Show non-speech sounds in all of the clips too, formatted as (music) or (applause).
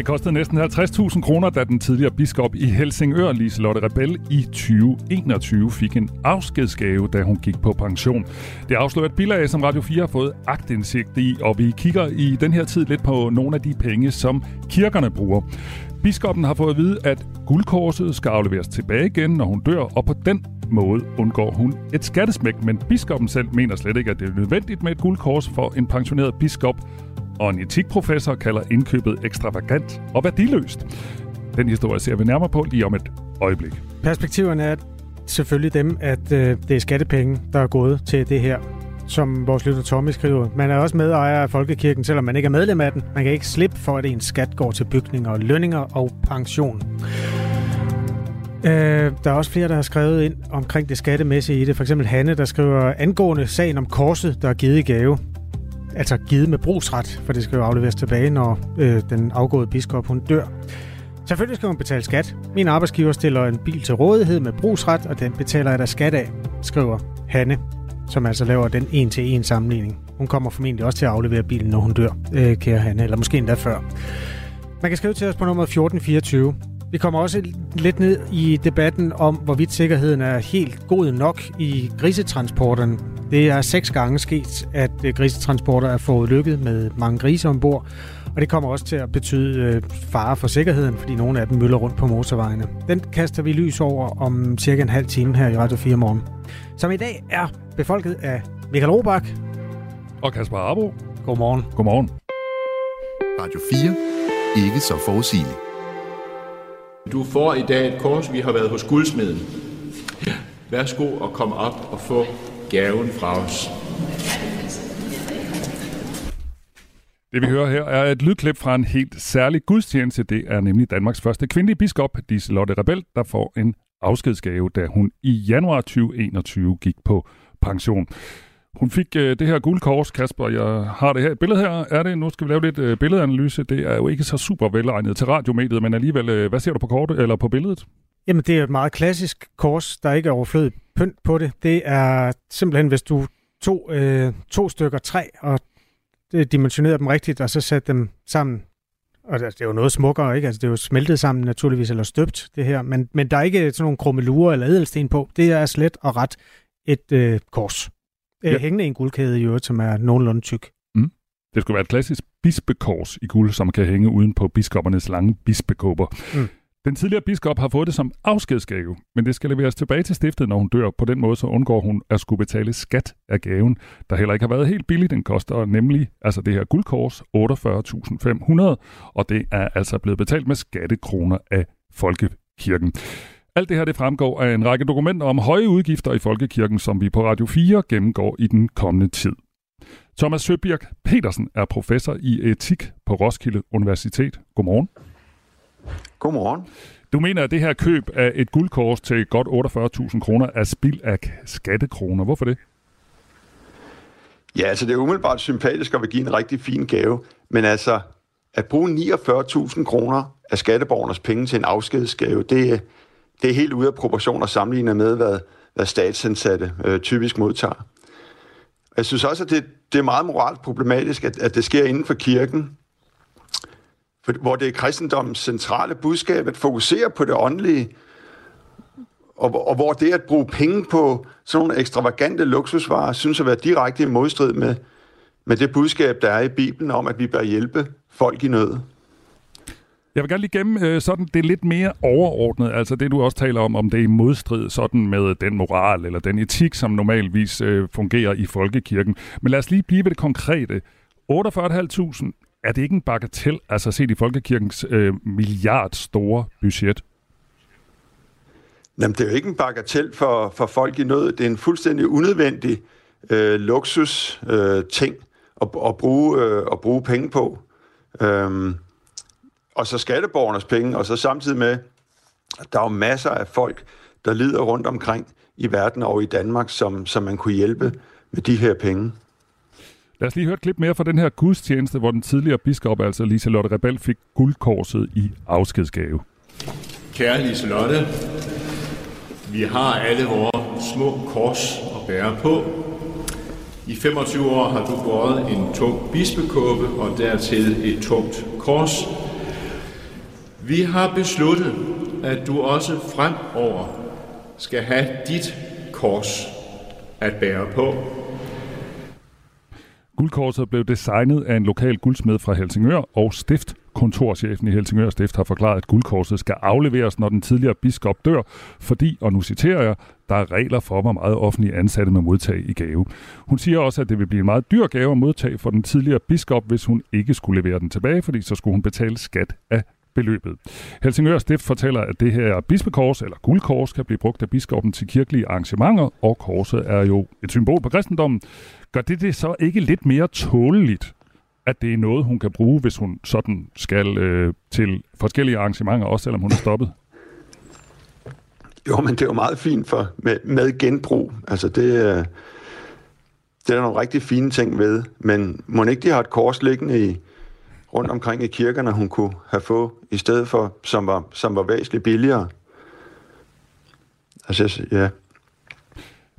Det kostede næsten 50.000 kroner, da den tidligere biskop i Helsingør, Liselotte Rebel, i 2021 fik en afskedsgave, da hun gik på pension. Det afslører et bilag, som Radio 4 har fået agtindsigt i, og vi kigger i den her tid lidt på nogle af de penge, som kirkerne bruger. Biskoppen har fået at vide, at guldkorset skal afleveres tilbage igen, når hun dør, og på den måde undgår hun et skattesmæk. Men biskoppen selv mener slet ikke, at det er nødvendigt med et guldkors for en pensioneret biskop, og en etikprofessor kalder indkøbet ekstravagant og værdiløst. Den historie ser vi nærmere på lige om et øjeblik. Perspektiverne er selvfølgelig dem, at øh, det er skattepenge, der er gået til det her som vores lytter Tommy skriver. Man er også medejer af Folkekirken, selvom man ikke er medlem af den. Man kan ikke slippe for, at ens skat går til bygninger, lønninger og pension. Øh, der er også flere, der har skrevet ind omkring det skattemæssige i det. For eksempel Hanne, der skriver angående sagen om korset, der er givet i gave altså givet med brugsret, for det skal jo afleveres tilbage, når øh, den afgåede biskop hun dør. Selvfølgelig skal hun betale skat. Min arbejdsgiver stiller en bil til rådighed med brugsret, og den betaler jeg da skat af, skriver Hanne, som altså laver den en-til-en sammenligning. Hun kommer formentlig også til at aflevere bilen, når hun dør, øh, kære Hanne, eller måske endda før. Man kan skrive til os på nummer 1424. Vi kommer også lidt ned i debatten om, hvorvidt sikkerheden er helt god nok i grisetransporterne. Det er seks gange sket, at øh, grisetransporter er forudlykket med mange grise ombord, og det kommer også til at betyde øh, fare for sikkerheden, fordi nogle af dem møller rundt på motorvejene. Den kaster vi lys over om cirka en halv time her i Radio 4 morgen. Som i dag er befolket af Michael Robach og Kasper Arbo. Godmorgen. Godmorgen. Radio 4. Ikke så forudsigeligt. Du får i dag et kors, vi har været hos guldsmeden. Værsgo og kom op og få gaven fra os. Det vi hører her er et lydklip fra en helt særlig gudstjeneste. Det er nemlig Danmarks første kvindelige biskop, Liselotte Rebel, der får en afskedsgave, da hun i januar 2021 gik på pension. Hun fik uh, det her guldkors, Kasper. Jeg har det her. Billede her er det. Nu skal vi lave lidt uh, billedanalyse. Det er jo ikke så super velegnet til radiomediet, men alligevel, uh, hvad ser du på kortet eller på billedet? Jamen, det er et meget klassisk kors, der ikke er overflødigt pynt på det. Det er simpelthen, hvis du tog øh, to stykker træ og dimensionerede dem rigtigt, og så satte dem sammen. Og det er jo noget smukkere, ikke? Altså, det er jo smeltet sammen naturligvis, eller støbt, det her. Men, men der er ikke sådan nogle krummelurer eller edelsten på. Det er slet og ret et øh, kors. Ja. Hængende i en guldkæde i øvrigt, som er nogenlunde tyk. Mm. Det skulle være et klassisk bispekors i guld, som kan hænge uden på biskoppernes lange bispekåber. Mm. Den tidligere biskop har fået det som afskedsgave, men det skal leveres tilbage til stiftet, når hun dør. På den måde så undgår hun at skulle betale skat af gaven, der heller ikke har været helt billig. Den koster nemlig, altså det her guldkors, 48.500, og det er altså blevet betalt med skattekroner af Folkekirken. Alt det her det fremgår af en række dokumenter om høje udgifter i Folkekirken, som vi på Radio 4 gennemgår i den kommende tid. Thomas Søbjerg Petersen er professor i etik på Roskilde Universitet. Godmorgen. Godmorgen. Du mener, at det her køb af et guldkors til godt 48.000 kroner er spild af skattekroner. Hvorfor det? Ja, altså det er umiddelbart sympatisk at vil give en rigtig fin gave, men altså at bruge 49.000 kroner af skatteborgernes penge til en afskedsgave, det, det er helt ude af proportioner sammenlignet med, hvad, hvad statsansatte øh, typisk modtager. Jeg synes også, at det, det er meget moralt problematisk, at, at det sker inden for kirken, for, hvor det er kristendommens centrale budskab at fokusere på det åndelige, og, og hvor det at bruge penge på sådan nogle ekstravagante luksusvarer, synes at være direkte i modstrid med, med det budskab, der er i Bibelen om, at vi bør hjælpe folk i nød. Jeg vil gerne lige gemme øh, sådan det lidt mere overordnet, altså det du også taler om, om det er i modstrid sådan med den moral eller den etik, som normalvis øh, fungerer i folkekirken. Men lad os lige blive ved det konkrete. 48.500 er det ikke en bagatel, altså set i Folkekirkens øh, milliardstore budget? Jamen, det er jo ikke en bagatel for, for folk i nød. Det er en fuldstændig unødvendig øh, luksus øh, ting at, at, bruge, øh, at bruge penge på. Øhm, og så skatteborgernes penge, og så samtidig med, at der er jo masser af folk, der lider rundt omkring i verden og i Danmark, som, som man kunne hjælpe med de her penge. Lad os lige høre et klip mere fra den her gudstjeneste, hvor den tidligere biskop, altså Liselotte Rebel, fik guldkorset i afskedsgave. Kære Liselotte, vi har alle vores små kors at bære på. I 25 år har du båret en tung bispekåbe og dertil et tungt kors. Vi har besluttet, at du også fremover skal have dit kors at bære på. Guldkorset blev designet af en lokal guldsmed fra Helsingør og Stift. Kontorchefen i Helsingør Stift har forklaret, at guldkorset skal afleveres, når den tidligere biskop dør, fordi, og nu citerer jeg, der er regler for, hvor meget offentlige ansatte må modtage i gave. Hun siger også, at det vil blive en meget dyr gave at modtage for den tidligere biskop, hvis hun ikke skulle levere den tilbage, fordi så skulle hun betale skat af beløbet. Helsingør Stift fortæller, at det her bispekors eller guldkors kan blive brugt af biskoppen til kirkelige arrangementer, og korset er jo et symbol på kristendommen. Gør det det så ikke lidt mere tåleligt, at det er noget, hun kan bruge, hvis hun sådan skal øh, til forskellige arrangementer, også selvom hun er stoppet? Jo, men det er jo meget fint for, med, med genbrug. Altså det, øh, det er der nogle rigtig fine ting ved, men må ikke de har et kors liggende i, rundt omkring i kirkerne, hun kunne have fået i stedet for, som var, som var væsentligt billigere. Altså, ja.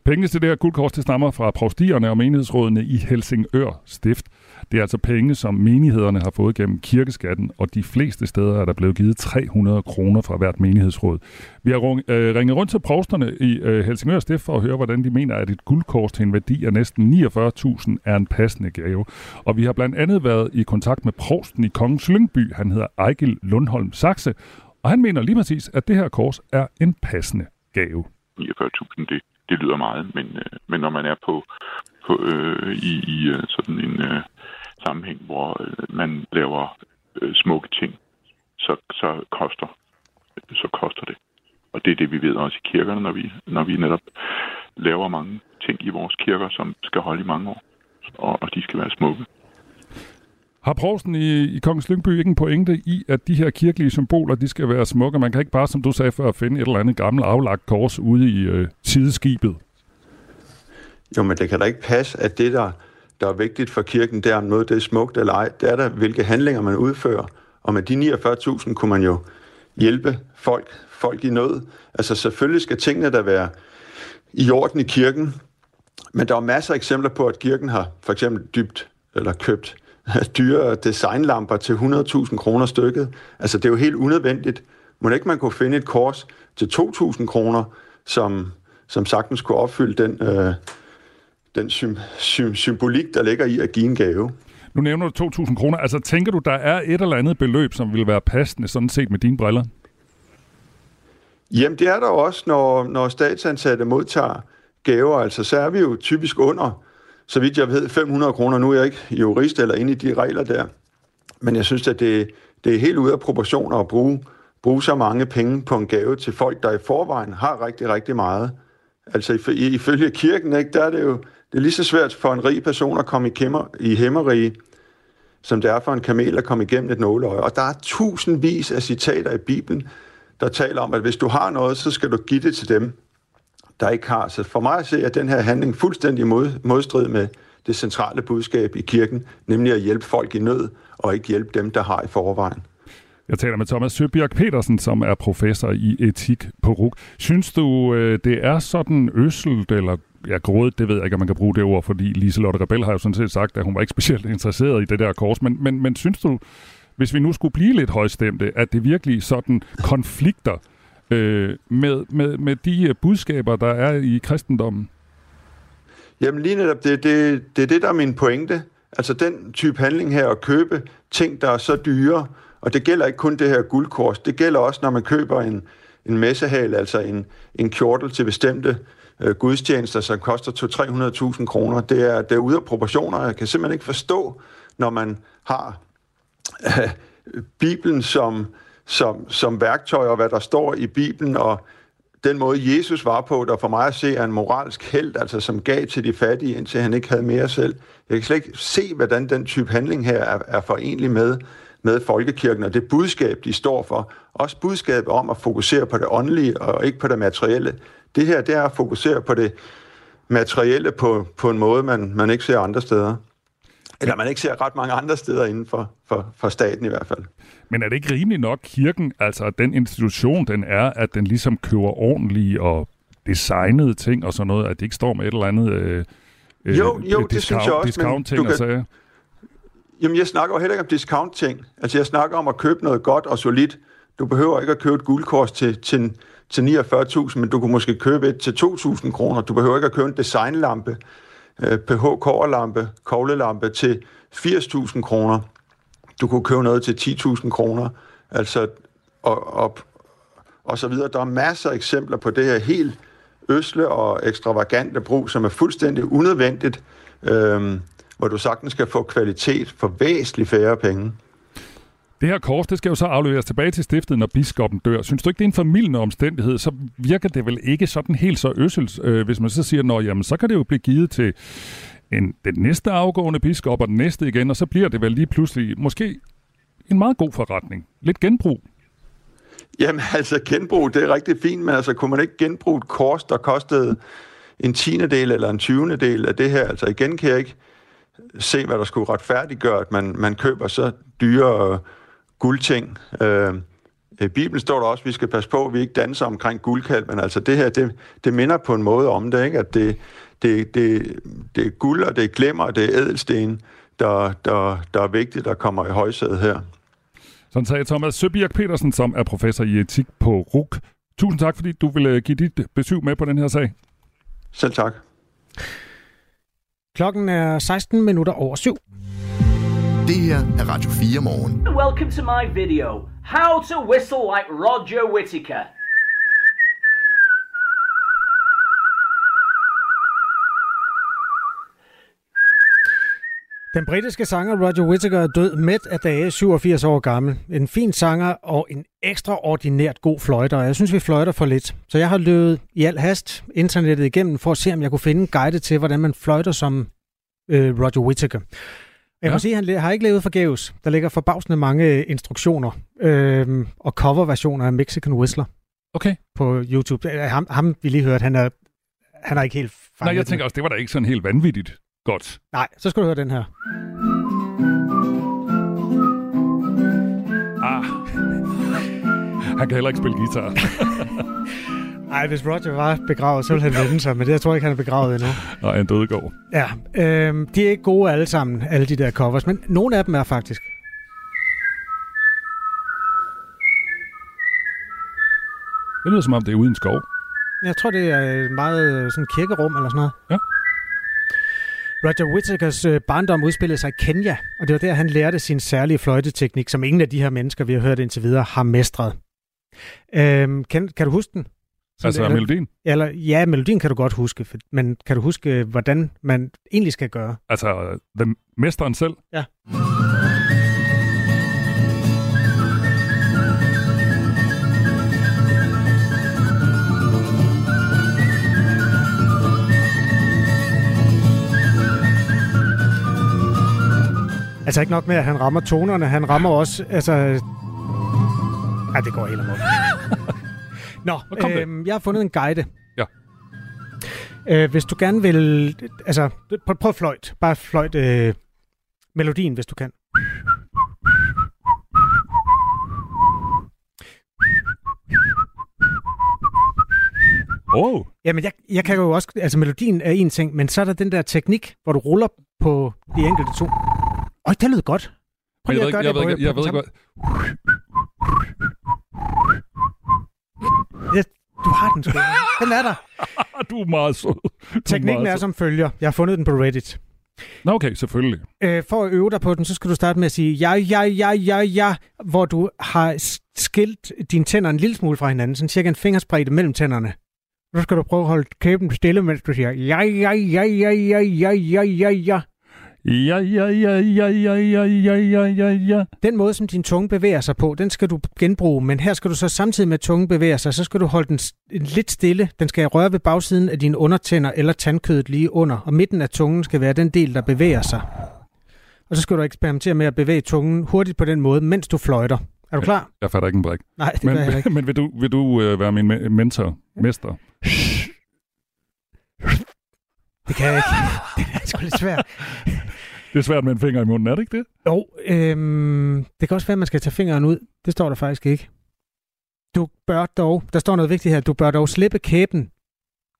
Pengene til det her guldkors, det stammer fra provstierne og menighedsrådene i Helsingør Stift. Det er altså penge, som menighederne har fået gennem kirkeskatten, og de fleste steder er der blevet givet 300 kroner fra hvert menighedsråd. Vi har øh, ringet rundt til provsterne i øh, Helsingør Stift for at høre, hvordan de mener, at et guldkors til en værdi af næsten 49.000 er en passende gave. Og vi har blandt andet været i kontakt med provsten i Kongens Lyngby. Han hedder Ejgil Lundholm Saxe, og han mener lige præcis, at det her kors er en passende gave. 49.000, det, det lyder meget, men, øh, men når man er på, på øh, i, i øh, sådan en øh, sammenhæng, hvor øh, man laver øh, smukke ting, så, så, koster, så koster det. Og det er det, vi ved også i kirkerne, når vi, når vi netop laver mange ting i vores kirker, som skal holde i mange år, og, og de skal være smukke. Har provsten i, i Kongens Lyngby ikke en pointe i, at de her kirkelige symboler, de skal være smukke? Man kan ikke bare, som du sagde før, finde et eller andet gammelt aflagt kors ude i øh, sideskibet. Jo, men det kan da ikke passe, at det, der, der er vigtigt for kirken, det er, om noget det er smukt eller ej. Det er der, hvilke handlinger man udfører. Og med de 49.000 kunne man jo hjælpe folk, folk i nød. Altså selvfølgelig skal tingene der være i orden i kirken, men der er masser af eksempler på, at kirken har for eksempel dybt eller købt (laughs) dyre designlamper til 100.000 kroner stykket. Altså det er jo helt unødvendigt. Må ikke man kunne finde et kors til 2.000 kroner, som, som sagtens kunne opfylde den, øh, den sym, sym, symbolik, der ligger i at give en gave. Nu nævner du 2.000 kroner. Altså tænker du, der er et eller andet beløb, som vil være passende, sådan set med dine briller? Jamen det er der også, når, når statsansatte modtager gaver. Altså så er vi jo typisk under, så vidt jeg ved, 500 kroner. Nu er jeg ikke jurist eller inde i de regler der. Men jeg synes, at det, det er helt ude af proportioner at bruge, bruge så mange penge på en gave til folk, der i forvejen har rigtig, rigtig meget. Altså ifølge kirken, ikke, der er det jo det er lige så svært for en rig person at komme i, kæmmer, i hæmmerige, som det er for en kamel at komme igennem et nåleøje. Og der er tusindvis af citater i Bibelen, der taler om, at hvis du har noget, så skal du give det til dem, der ikke har. Så for mig at se, at den her handling fuldstændig mod, modstrid med det centrale budskab i kirken, nemlig at hjælpe folk i nød, og ikke hjælpe dem, der har i forvejen. Jeg taler med Thomas Søbjerg Petersen, som er professor i etik på RUG. Synes du, øh, det er sådan øsselt eller ja, grådet, det ved jeg ikke, om man kan bruge det ord, fordi Liselotte Rebel har jo sådan set sagt, at hun var ikke (laughs) specielt interesseret i det der kors. Men, men, men synes du, hvis vi nu skulle blive lidt højstemte, at det virkelig sådan konflikter øh, med, med, med de øh, budskaber, der er i kristendommen? Jamen lige netop, det, det, det er det, der er min pointe. Altså den type handling her, at købe ting, der er så dyre, og det gælder ikke kun det her guldkors, det gælder også, når man køber en, en messehal, altså en, en kjortel til bestemte øh, gudstjenester, som koster 200-300.000 kroner. Det er, det er ude af proportioner. Jeg kan simpelthen ikke forstå, når man har øh, Bibelen som, som, som værktøj, og hvad der står i Bibelen, og den måde, Jesus var på, der for mig at se er en moralsk held, altså som gav til de fattige, indtil han ikke havde mere selv. Jeg kan slet ikke se, hvordan den type handling her er, er forenlig med, med folkekirken, og det budskab, de står for. Også budskabet om at fokusere på det åndelige, og ikke på det materielle. Det her, det er at fokusere på det materielle på, på en måde, man, man ikke ser andre steder. Eller man ikke ser ret mange andre steder inden for, for, for staten i hvert fald. Men er det ikke rimeligt nok, kirken, altså at den institution, den er, at den ligesom køber ordentlige og designede ting og sådan noget, at det ikke står med et eller andet øh, jo, jo, discount, det synes jeg også, discount ting kan, og sager? Jamen, jeg snakker jo heller ikke om discount-ting. Altså, jeg snakker om at købe noget godt og solidt. Du behøver ikke at købe et guldkors til, til, til 49.000, men du kunne måske købe et til 2.000 kroner. Du behøver ikke at købe en designlampe, øh, pH-koverlampe, koglelampe til 80.000 kroner. Du kunne købe noget til 10.000 kroner. Altså, og, og, og så videre. Der er masser af eksempler på det her helt øsle og ekstravagante brug, som er fuldstændig unødvendigt. Øh, hvor du sagtens skal få kvalitet for væsentligt færre penge. Det her kors, det skal jo så afleveres tilbage til stiftet, når biskoppen dør. Synes du ikke, det er en familiende omstændighed? Så virker det vel ikke sådan helt så øssels, øh, hvis man så siger, når jamen, så kan det jo blive givet til en, den næste afgående biskop og den næste igen, og så bliver det vel lige pludselig måske en meget god forretning. Lidt genbrug. Jamen altså, genbrug, det er rigtig fint, men altså, kunne man ikke genbruge et kors, der kostede en tiende del eller en tyvende del af det her? Altså igen kan jeg ikke se, hvad der skulle retfærdiggøre, at man, man køber så dyre guldting. Øh, I Bibelen står der også, at vi skal passe på, at vi ikke danser omkring guldkalv, men altså det her, det, det minder på en måde om det, ikke? at det, det, det, det er guld, og det er glemmer, og det er ædelsten, der, der, der er vigtigt, der kommer i højsædet her. Sådan sagde Thomas Søbjerg Petersen, som er professor i etik på RUK. Tusind tak, fordi du ville give dit besøg med på den her sag. Selv tak. Klokken er 16 minutter over syv. Det her er Radio 4 morgen. Welcome to my video. How to whistle like Roger Whittaker. Den britiske sanger Roger Whittaker er død midt af dage, 87 år gammel. En fin sanger og en ekstraordinært god fløjter. Jeg synes, vi fløjter for lidt. Så jeg har løbet i al hast internettet igennem for at se, om jeg kunne finde en guide til, hvordan man fløjter som øh, Roger Whittaker. Jeg ja. må sige, at han har ikke levet forgæves. Der ligger forbavsende mange instruktioner øh, og coverversioner af Mexican Whistler. Okay. På YouTube. Ham, ham vi lige hørte, han er, han er ikke helt fanget. Nej, jeg tænker også, det var da ikke sådan helt vanvittigt godt. Nej, så skal du høre den her. Ah. Han kan heller ikke spille guitar. (laughs) Nej, hvis Roger var begravet, så ville han vende sig, men det jeg tror ikke, han er begravet endnu. Nej, en dødegård. Ja, øh, de er ikke gode alle sammen, alle de der covers, men nogle af dem er faktisk. Det lyder som om, det er uden skov. Jeg tror, det er meget sådan kirkerum eller sådan noget. Ja. Roger Whittakers øh, barndom udspillede sig i Kenya, og det var der, han lærte sin særlige fløjteteknik, som ingen af de her mennesker, vi har hørt indtil videre, har mestret. Øhm, kan, kan du huske den? Altså eller, melodien? Eller, ja, melodien kan du godt huske, men kan du huske, hvordan man egentlig skal gøre? Altså, den mesteren selv? Ja. Altså ikke nok med, at han rammer tonerne, han rammer også, altså... Ej, det går helt amok. (laughs) Nå, øh, jeg har fundet en guide. Ja. Øh, hvis du gerne vil... Altså, prøv, prøv fløjt. Bare fløjt øh, melodien, hvis du kan. Oh. Jamen, jeg, jeg kan jo også... Altså, melodien er en ting, men så er der den der teknik, hvor du ruller på de enkelte to. Øj, det lyder godt. Prøv lige at gøre jeg ved, ikke, jeg, ved ikke, hvad... Ja, du har den sgu. Den er der. du er meget sød. Du Teknikken er, er som følger. Jeg har fundet den på Reddit. Nå, okay, selvfølgelig. Øh, for at øve dig på den, så skal du starte med at sige ja, ja, ja, ja, ja, hvor du har skilt dine tænder en lille smule fra hinanden, sådan cirka en fingerspredte mellem tænderne. Så skal du prøve at holde kæben stille, mens du siger ja, ja, ja, ja, ja, ja, ja, ja, ja. Ja, ja, ja, ja, ja, ja, ja, ja, ja, ja. Den måde, som din tunge bevæger sig på, den skal du genbruge, men her skal du så samtidig med, at tungen bevæger sig, så skal du holde den lidt stille. Den skal røre ved bagsiden af dine undertænder eller tandkødet lige under, og midten af tungen skal være den del, der bevæger sig. Og så skal du eksperimentere med at bevæge tungen hurtigt på den måde, mens du fløjter. Er du klar? Jeg, jeg fatter ikke en brik. Nej, det men, jeg ikke. (laughs) Men vil du, vil du øh, være min mentor, mester? Det kan jeg ikke. (laughs) Det er sgu lidt svært. Det er svært med en finger i munden, er det ikke det? Jo, øhm, det kan også være, at man skal tage fingeren ud. Det står der faktisk ikke. Du bør dog, der står noget vigtigt her, du bør dog slippe kæben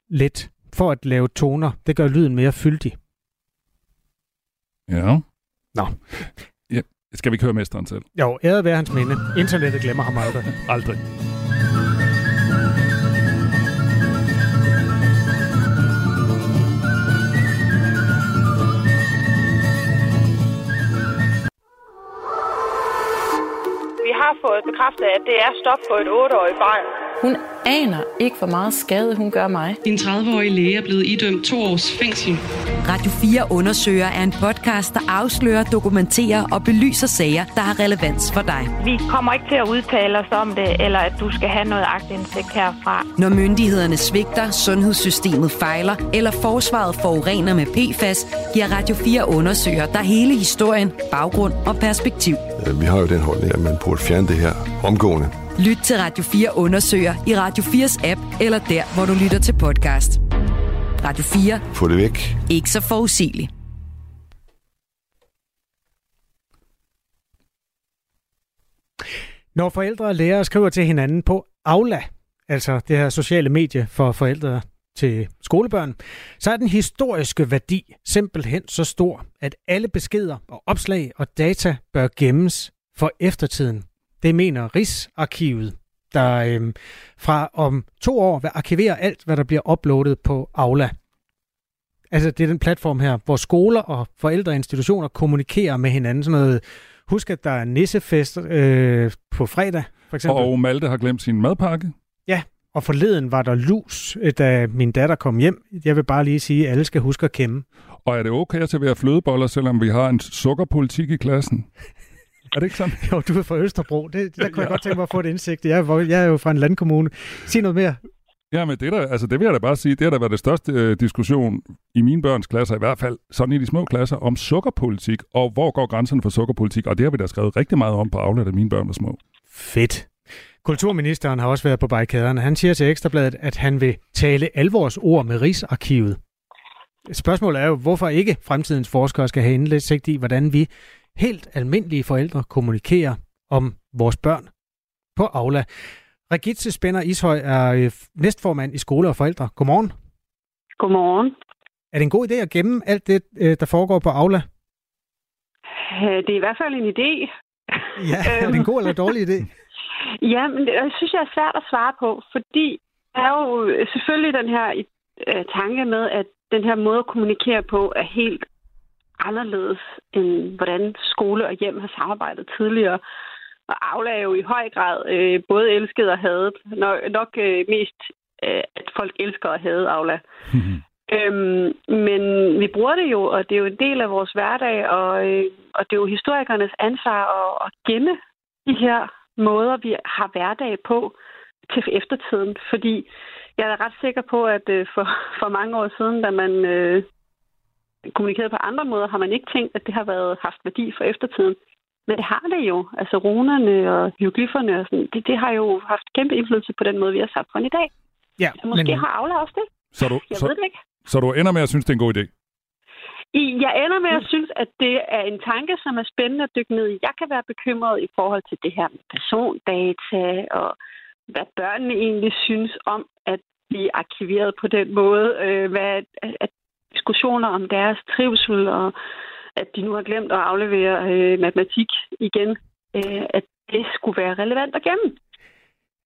lidt for at lave toner. Det gør lyden mere fyldig. Ja. Nå. Ja. Skal vi køre mesteren selv? Jo, æret være hans minde. Internettet glemmer ham aldrig. (laughs) Aldrig. Vi har fået bekræftet, at det er stop på et 8-årigt barn. Hun aner ikke, hvor meget skade hun gør mig. En 30-årig læge er blevet idømt to års fængsel. Radio 4 undersøger er en podcast, der afslører, dokumenterer og belyser sager, der har relevans for dig. Vi kommer ikke til at udtale os om det, eller at du skal have noget agtindsigt herfra. Når myndighederne svigter, sundhedssystemet fejler, eller forsvaret forurener med PFAS, giver Radio 4 undersøger der hele historien, baggrund og perspektiv. Vi har jo den holdning, at man burde fjerne det her omgående. Lyt til Radio 4 undersøger i Radio 4's app, eller der, hvor du lytter til podcast. Radio 4. Få det væk. Ikke så forudsigeligt. Når forældre og lærere skriver til hinanden på Aula, altså det her sociale medie for forældre til skolebørn, så er den historiske værdi simpelthen så stor, at alle beskeder og opslag og data bør gemmes for eftertiden. Det mener Rigsarkivet, der øhm, fra om to år vil arkivere alt, hvad der bliver uploadet på Aula. Altså det er den platform her, hvor skoler og forældre og institutioner kommunikerer med hinanden. Sådan noget, husk at der er nissefest øh, på fredag, for eksempel. Og Malte har glemt sin madpakke. Ja, og forleden var der lus, øh, da min datter kom hjem. Jeg vil bare lige sige, at alle skal huske at kæmme. Og er det okay at servere flødeboller, selvom vi har en sukkerpolitik i klassen? Er det ikke sådan? Jo, du er fra Østerbro. Det, der kunne ja. jeg godt tænke mig at få et indsigt. Jeg er, jeg er jo fra en landkommune. Sig noget mere. Ja, men det, der, altså det vil jeg da bare sige, det har da været det største øh, diskussion i mine børns klasser, i hvert fald sådan i de små klasser, om sukkerpolitik, og hvor går grænserne for sukkerpolitik, og det har vi da skrevet rigtig meget om på Aula, da mine børn var små. Fedt. Kulturministeren har også været på barrikaderne. Han siger til Ekstrabladet, at han vil tale alvorsord med Rigsarkivet. Spørgsmålet er jo, hvorfor ikke fremtidens forskere skal have indsigt i, hvordan vi helt almindelige forældre kommunikerer om vores børn på Aula. Regitze Spænder Ishøj er næstformand i Skole og Forældre. Godmorgen. Godmorgen. Er det en god idé at gemme alt det, der foregår på Aula? Det er i hvert fald en idé. (laughs) Ja, er det en god eller dårlig idé? (laughs) Ja, men det jeg synes jeg er svært at svare på, fordi der er jo selvfølgelig den her tanke med, at den her måde at kommunikere på er helt anderledes, end hvordan skole og hjem har samarbejdet tidligere. Og Aula er jo i høj grad øh, både elsket og hadet. Nok, nok øh, mest, øh, at folk elsker og hader Aula. (laughs) øhm, men vi bruger det jo, og det er jo en del af vores hverdag, og, øh, og det er jo historikernes ansvar at, at gemme de her måder, vi har hverdag på til eftertiden. Fordi jeg er ret sikker på, at øh, for, for mange år siden, da man øh, kommunikerede på andre måder, har man ikke tænkt, at det har været haft værdi for eftertiden. Men det har det jo. Altså runerne og hieroglyferne og sådan, det, det har jo haft kæmpe indflydelse på den måde, vi har samfund i dag. Ja, så måske men... har Aula også det. Så du, jeg så, ved det ikke. Så du ender med at synes, det er en god idé? I, jeg ender med at synes, at det er en tanke, som er spændende at dykke ned i. Jeg kan være bekymret i forhold til det her med persondata og hvad børnene egentlig synes om at blive arkiveret på den måde. Øh, hvad, at diskussioner om deres trivsel og at de nu har glemt at aflevere øh, matematik igen, øh, at det skulle være relevant at gemme.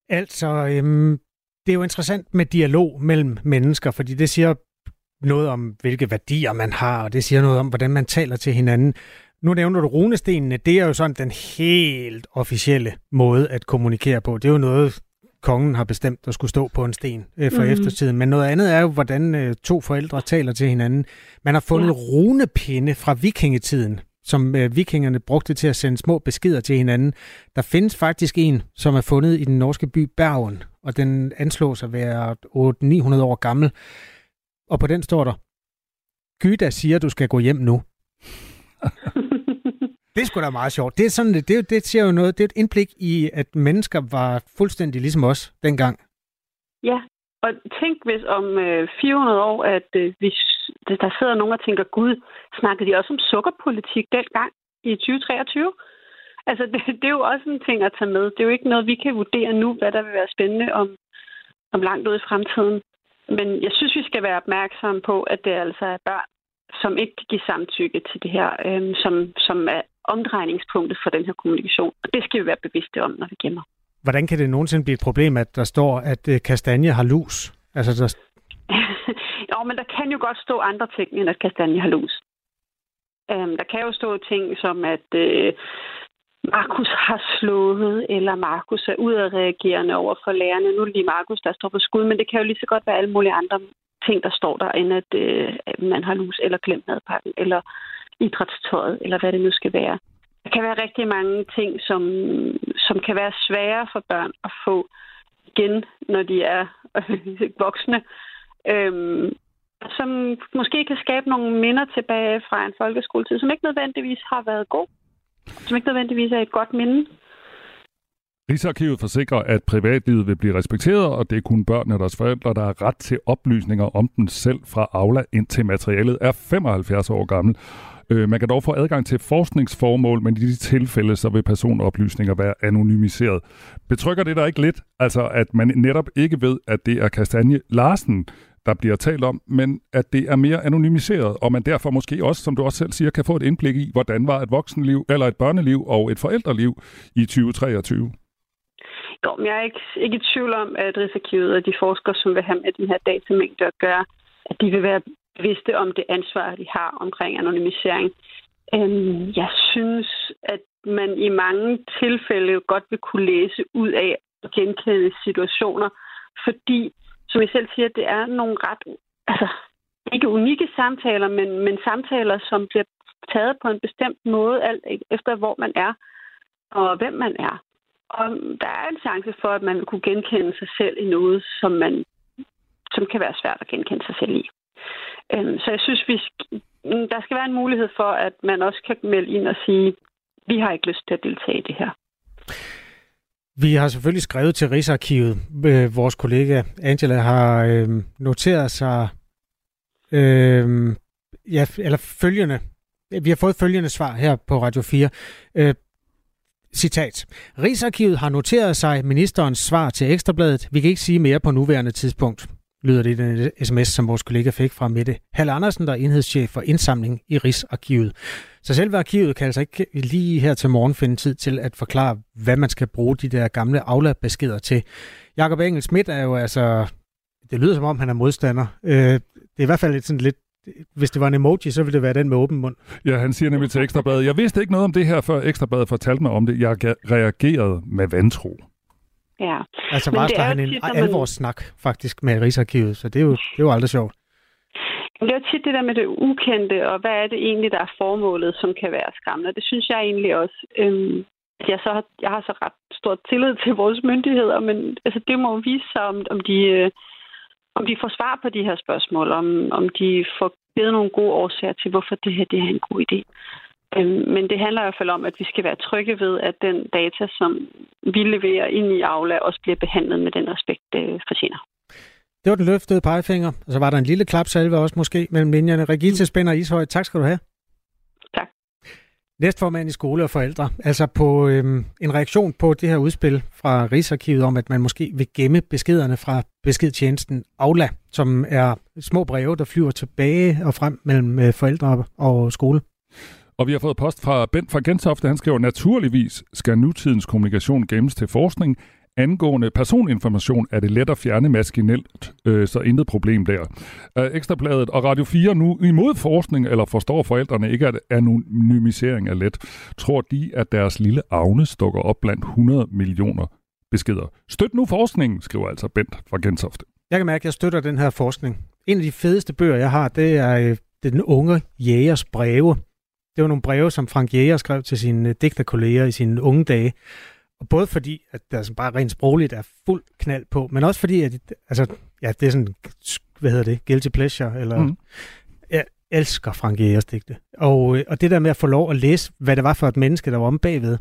Altså, øhm, det er jo interessant med dialog mellem mennesker, fordi det siger noget om, hvilke værdier man har, og det siger noget om, hvordan man taler til hinanden. Nu nævner du runestenene, det er jo sådan den helt officielle måde at kommunikere på. Det er jo noget, kongen har bestemt at skulle stå på en sten øh, for mm. eftertiden. Men noget andet er jo, hvordan øh, to forældre taler til hinanden. Man har fundet ja. runepinde fra vikingetiden, som øh, vikingerne brugte til at sende små beskeder til hinanden. Der findes faktisk en, som er fundet i den norske by Bergen, og den anslås at være 800-900 år gammel. Og på den står der, Gyda siger, du skal gå hjem nu. (laughs) Det er sgu da meget sjovt. Det, er sådan, det, det det siger jo noget, det er et indblik i, at mennesker var fuldstændig ligesom os dengang. Ja, Og tænk, hvis om øh, 400 år, at øh, hvis der sidder nogen og tænker, gud, snakkede de også om sukkerpolitik dengang i 2023? Altså, (laughs) det, det er jo også en ting at tage med. Det er jo ikke noget, vi kan vurdere nu, hvad der vil være spændende om, om langt ud i fremtiden. Men jeg synes, vi skal være opmærksomme på, at det altså er børn, som ikke kan give samtykke til det her, øh, som, som er omdrejningspunktet for den her kommunikation. Og det skal vi være bevidste om, når vi gemmer. Hvordan kan det nogensinde blive et problem, at der står, at øh, kastanje har lus? Altså, der... (laughs) jo, men der kan jo godt stå andre ting, end at kastanje har lus. Um, der kan jo stå ting som, at øh, Markus har slået, eller Markus er udadreagerende over for lærerne. Nu er det lige Markus, der står på skud, men det kan jo lige så godt være alle mulige andre ting, der står der, end at øh, man har lus eller glemt madpakken, eller idrætstøjet, eller hvad det nu skal være. Der kan være rigtig mange ting, som, som kan være svære for børn at få igen, når de er (laughs) voksne. Øhm, som måske kan skabe nogle minder tilbage fra en folkeskoletid, som ikke nødvendigvis har været god. Som ikke nødvendigvis er et godt minde. Rigsarkivet forsikrer, at privatlivet vil blive respekteret, og det er kun børn og deres forældre, der har ret til oplysninger om den selv fra Aula, indtil materialet er 75 år gammel. Øh, man kan dog få adgang til forskningsformål, men i de tilfælde, så vil personoplysninger være anonymiseret. Betrykker det der ikke lidt, altså at man netop ikke ved, at det er Kastanje Larsen, der bliver talt om, men at det er mere anonymiseret, og man derfor måske også, som du også selv siger, kan få et indblik i, hvordan var et voksenliv, eller et børneliv og et forældreliv i 2023? Jo, men jeg er ikke, ikke i tvivl om, at Rigsarkivet og de forskere, som vil have med den her datamængde at gøre, at de vil være bevidste om det ansvar, de har omkring anonymisering. Øhm, jeg synes, at man i mange tilfælde godt vil kunne læse ud af at genkende situationer, fordi, som jeg selv siger, det er nogle ret, altså ikke unikke samtaler, men, men samtaler, som bliver taget på en bestemt måde, alt efter hvor man er og hvem man er. Og der er en chance for, at man vil kunne genkende sig selv i noget, som man som kan være svært at genkende sig selv i. Øhm, så jeg synes, vi mm, der skal være en mulighed for, at man også kan melde ind og sige, vi har ikke lyst til at deltage i det her. Vi har selvfølgelig skrevet til Rigsarkivet. Øh, vores kollega Angela har øh, noteret sig øh, ja, eller følgende. Vi har fået følgende svar her på Radio 4. Øh, citat. Rigsarkivet har noteret sig ministerens svar til Ekstrabladet. Vi kan ikke sige mere på nuværende tidspunkt lyder det i den sms, som vores kollega fik fra Mette Hal Andersen, der er enhedschef for indsamling i Rigsarkivet. Så selve arkivet kan altså ikke lige her til morgen finde tid til at forklare, hvad man skal bruge de der gamle Aula-beskeder til. Jakob Engel Schmidt er jo altså, det lyder som om han er modstander. Øh, det er i hvert fald sådan lidt hvis det var en emoji, så ville det være den med åben mund. Ja, han siger nemlig til Ekstrabladet, jeg vidste ikke noget om det her, før Ekstrabladet fortalte mig om det. Jeg reagerede med vantro. Ja. Altså varsler han en tit, alvorssnak man... faktisk med Rigsarkivet, så det er jo, det er jo aldrig sjovt. Det er tit det der med det ukendte, og hvad er det egentlig, der er formålet, som kan være skræmmende. Det synes jeg egentlig også. Øhm, jeg, så har, jeg har så ret stor tillid til vores myndigheder, men altså, det må vise sig, om, om, de, øh, om de får svar på de her spørgsmål, om, om de får givet nogle gode årsager til, hvorfor det her det er en god idé. Øhm, men det handler i hvert fald om, at vi skal være trygge ved, at den data, som vi leverer ind i Aula, også bliver behandlet med den respekt, det fortjener. Det var den løftede pegefinger, og så var der en lille klapsalve også måske mellem linjerne. Regitze. Spænder Ishøj, tak skal du have. Næstformand i skole og forældre. Altså på øhm, en reaktion på det her udspil fra Rigsarkivet om, at man måske vil gemme beskederne fra beskedtjenesten Aula, som er små breve, der flyver tilbage og frem mellem øh, forældre og skole. Og vi har fået post fra Bent fra Gentofte. Han skriver, naturligvis skal nutidens kommunikation gemmes til forskning. Angående personinformation er det let at fjerne maskinelt, øh, så intet problem der. Øh, Ekstrabladet og Radio 4 nu imod forskning, eller forstår forældrene ikke, at anonymisering er let, tror de, at deres lille avne stukker op blandt 100 millioner beskeder. Støt nu forskningen, skriver altså Bent fra Gentofte. Jeg kan mærke, at jeg støtter den her forskning. En af de fedeste bøger, jeg har, det er, øh, det er den unge jægers breve. Det var nogle breve, som Frank Jæger skrev til sine øh, digterkolleger i sine unge dage. Og både fordi, at der altså bare rent sprogligt er fuld knald på, men også fordi, at altså, ja, det er sådan, hvad hedder det, guilty pleasure, eller mm. jeg elsker Frank Jægers digte. Og, øh, og det der med at få lov at læse, hvad det var for et menneske, der var om bagved,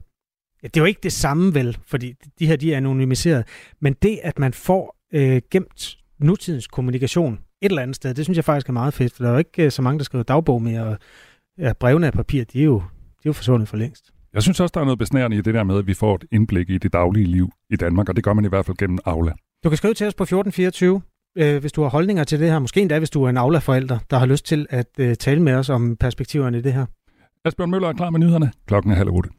ja, det er jo ikke det samme vel, fordi de her, de er anonymiseret, men det, at man får øh, gemt nutidens kommunikation et eller andet sted. Det synes jeg faktisk er meget fedt, for der er jo ikke øh, så mange, der skriver dagbog mere, og ja, brevene af papir, de er, jo, de er jo forsvundet for længst. Jeg synes også, der er noget besnærende i det der med, at vi får et indblik i det daglige liv i Danmark, og det gør man i hvert fald gennem Aula. Du kan skrive til os på 1424, øh, hvis du har holdninger til det her. Måske endda, hvis du er en Aula-forælder, der har lyst til at øh, tale med os om perspektiverne i det her. Asbjørn Møller er klar med nyhederne. Klokken er halv otte.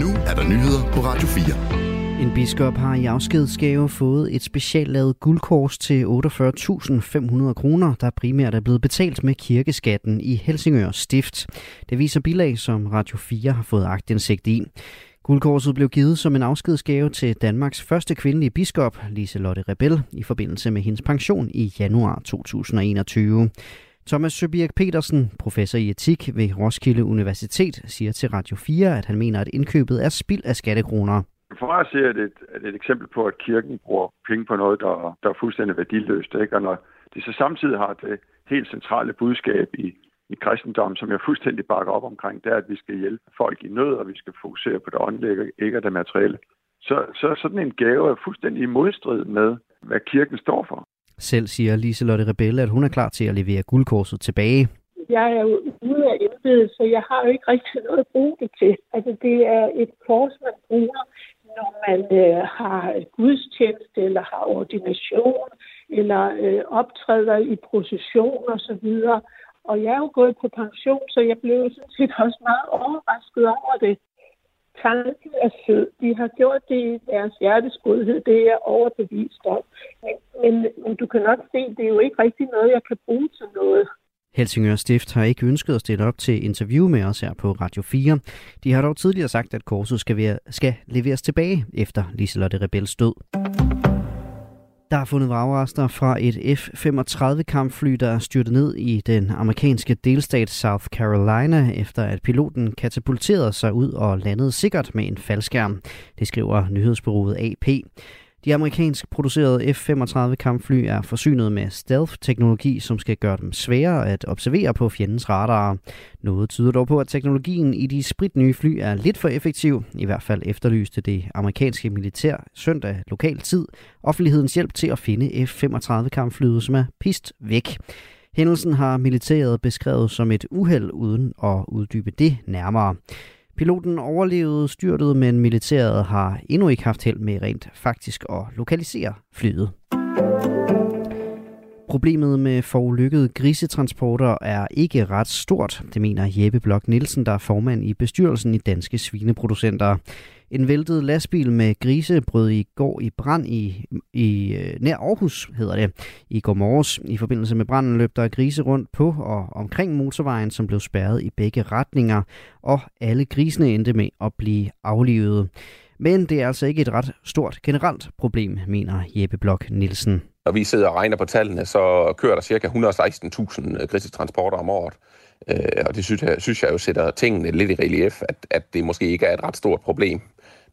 Nu er der nyheder på Radio 4. En biskop har i afskedsgave fået et specielt lavet guldkors til 48.500 kroner, der primært er blevet betalt med kirkeskatten i Helsingør Stift. Det viser bilag, som Radio 4 har fået agtindsigt i. Guldkorset blev givet som en afskedsgave til Danmarks første kvindelige biskop, Liselotte Rebel, i forbindelse med hendes pension i januar 2021. Thomas Søbjerg Petersen, professor i etik ved Roskilde Universitet, siger til Radio 4, at han mener, at indkøbet er spild af skattekroner. For mig at se, er det, et, er det et eksempel på, at kirken bruger penge på noget, der, der er fuldstændig værdiløst. Ikke? Og når de så samtidig har det helt centrale budskab i, i kristendommen, som jeg fuldstændig bakker op omkring, det er, at vi skal hjælpe folk i nød, og vi skal fokusere på det åndelige, ikke det materielle. Så, så sådan en gave er fuldstændig i modstrid med, hvad kirken står for. Selv siger Liselotte Rebelle, at hun er klar til at levere guldkorset tilbage. Jeg er jo ude af embedet, så jeg har jo ikke rigtig noget at bruge det til. Altså, det er et kors, man bruger når man øh, har gudstjeneste, eller har ordination, eller øh, optræder i procession og så videre. Og jeg er jo gået på pension, så jeg blev sådan set også meget overrasket over det. Tanken er sød. De har gjort det i deres hjertes godhed. Det er overbevist om. Men, men, men du kan nok se, det er jo ikke rigtig noget, jeg kan bruge til noget. Helsingør Stift har ikke ønsket at stille op til interview med os her på Radio 4. De har dog tidligere sagt, at korset skal, være, skal leveres tilbage efter Liselotte Rebels død. Der er fundet vragrester fra et F-35 kampfly, der er styrtet ned i den amerikanske delstat South Carolina, efter at piloten katapulterede sig ud og landede sikkert med en faldskærm. Det skriver nyhedsbureauet AP. De amerikansk producerede F-35 kampfly er forsynet med stealth-teknologi, som skal gøre dem sværere at observere på fjendens radarer. Noget tyder dog på, at teknologien i de spritnye fly er lidt for effektiv. I hvert fald efterlyste det amerikanske militær søndag lokal tid offentlighedens hjælp til at finde F-35 kampflyet, som er pist væk. Hændelsen har militæret beskrevet som et uheld uden at uddybe det nærmere. Piloten overlevede styrtet, men militæret har endnu ikke haft held med rent faktisk at lokalisere flyet. Problemet med forulykkede grisetransporter er ikke ret stort, det mener Jeppe Blok Nielsen, der er formand i bestyrelsen i Danske Svineproducenter. En væltet lastbil med grise brød i går i brand i, i øh, nær Aarhus, hedder det, i går morges. I forbindelse med branden løb der grise rundt på og omkring motorvejen, som blev spærret i begge retninger, og alle grisene endte med at blive aflivet. Men det er altså ikke et ret stort generelt problem, mener Jeppe Blok Nielsen. Når vi sidder og regner på tallene, så kører der ca. 116.000 øh, grisetransporter om året. Øh, og det synes jeg, synes jeg jo sætter tingene lidt i relief, at, at det måske ikke er et ret stort problem.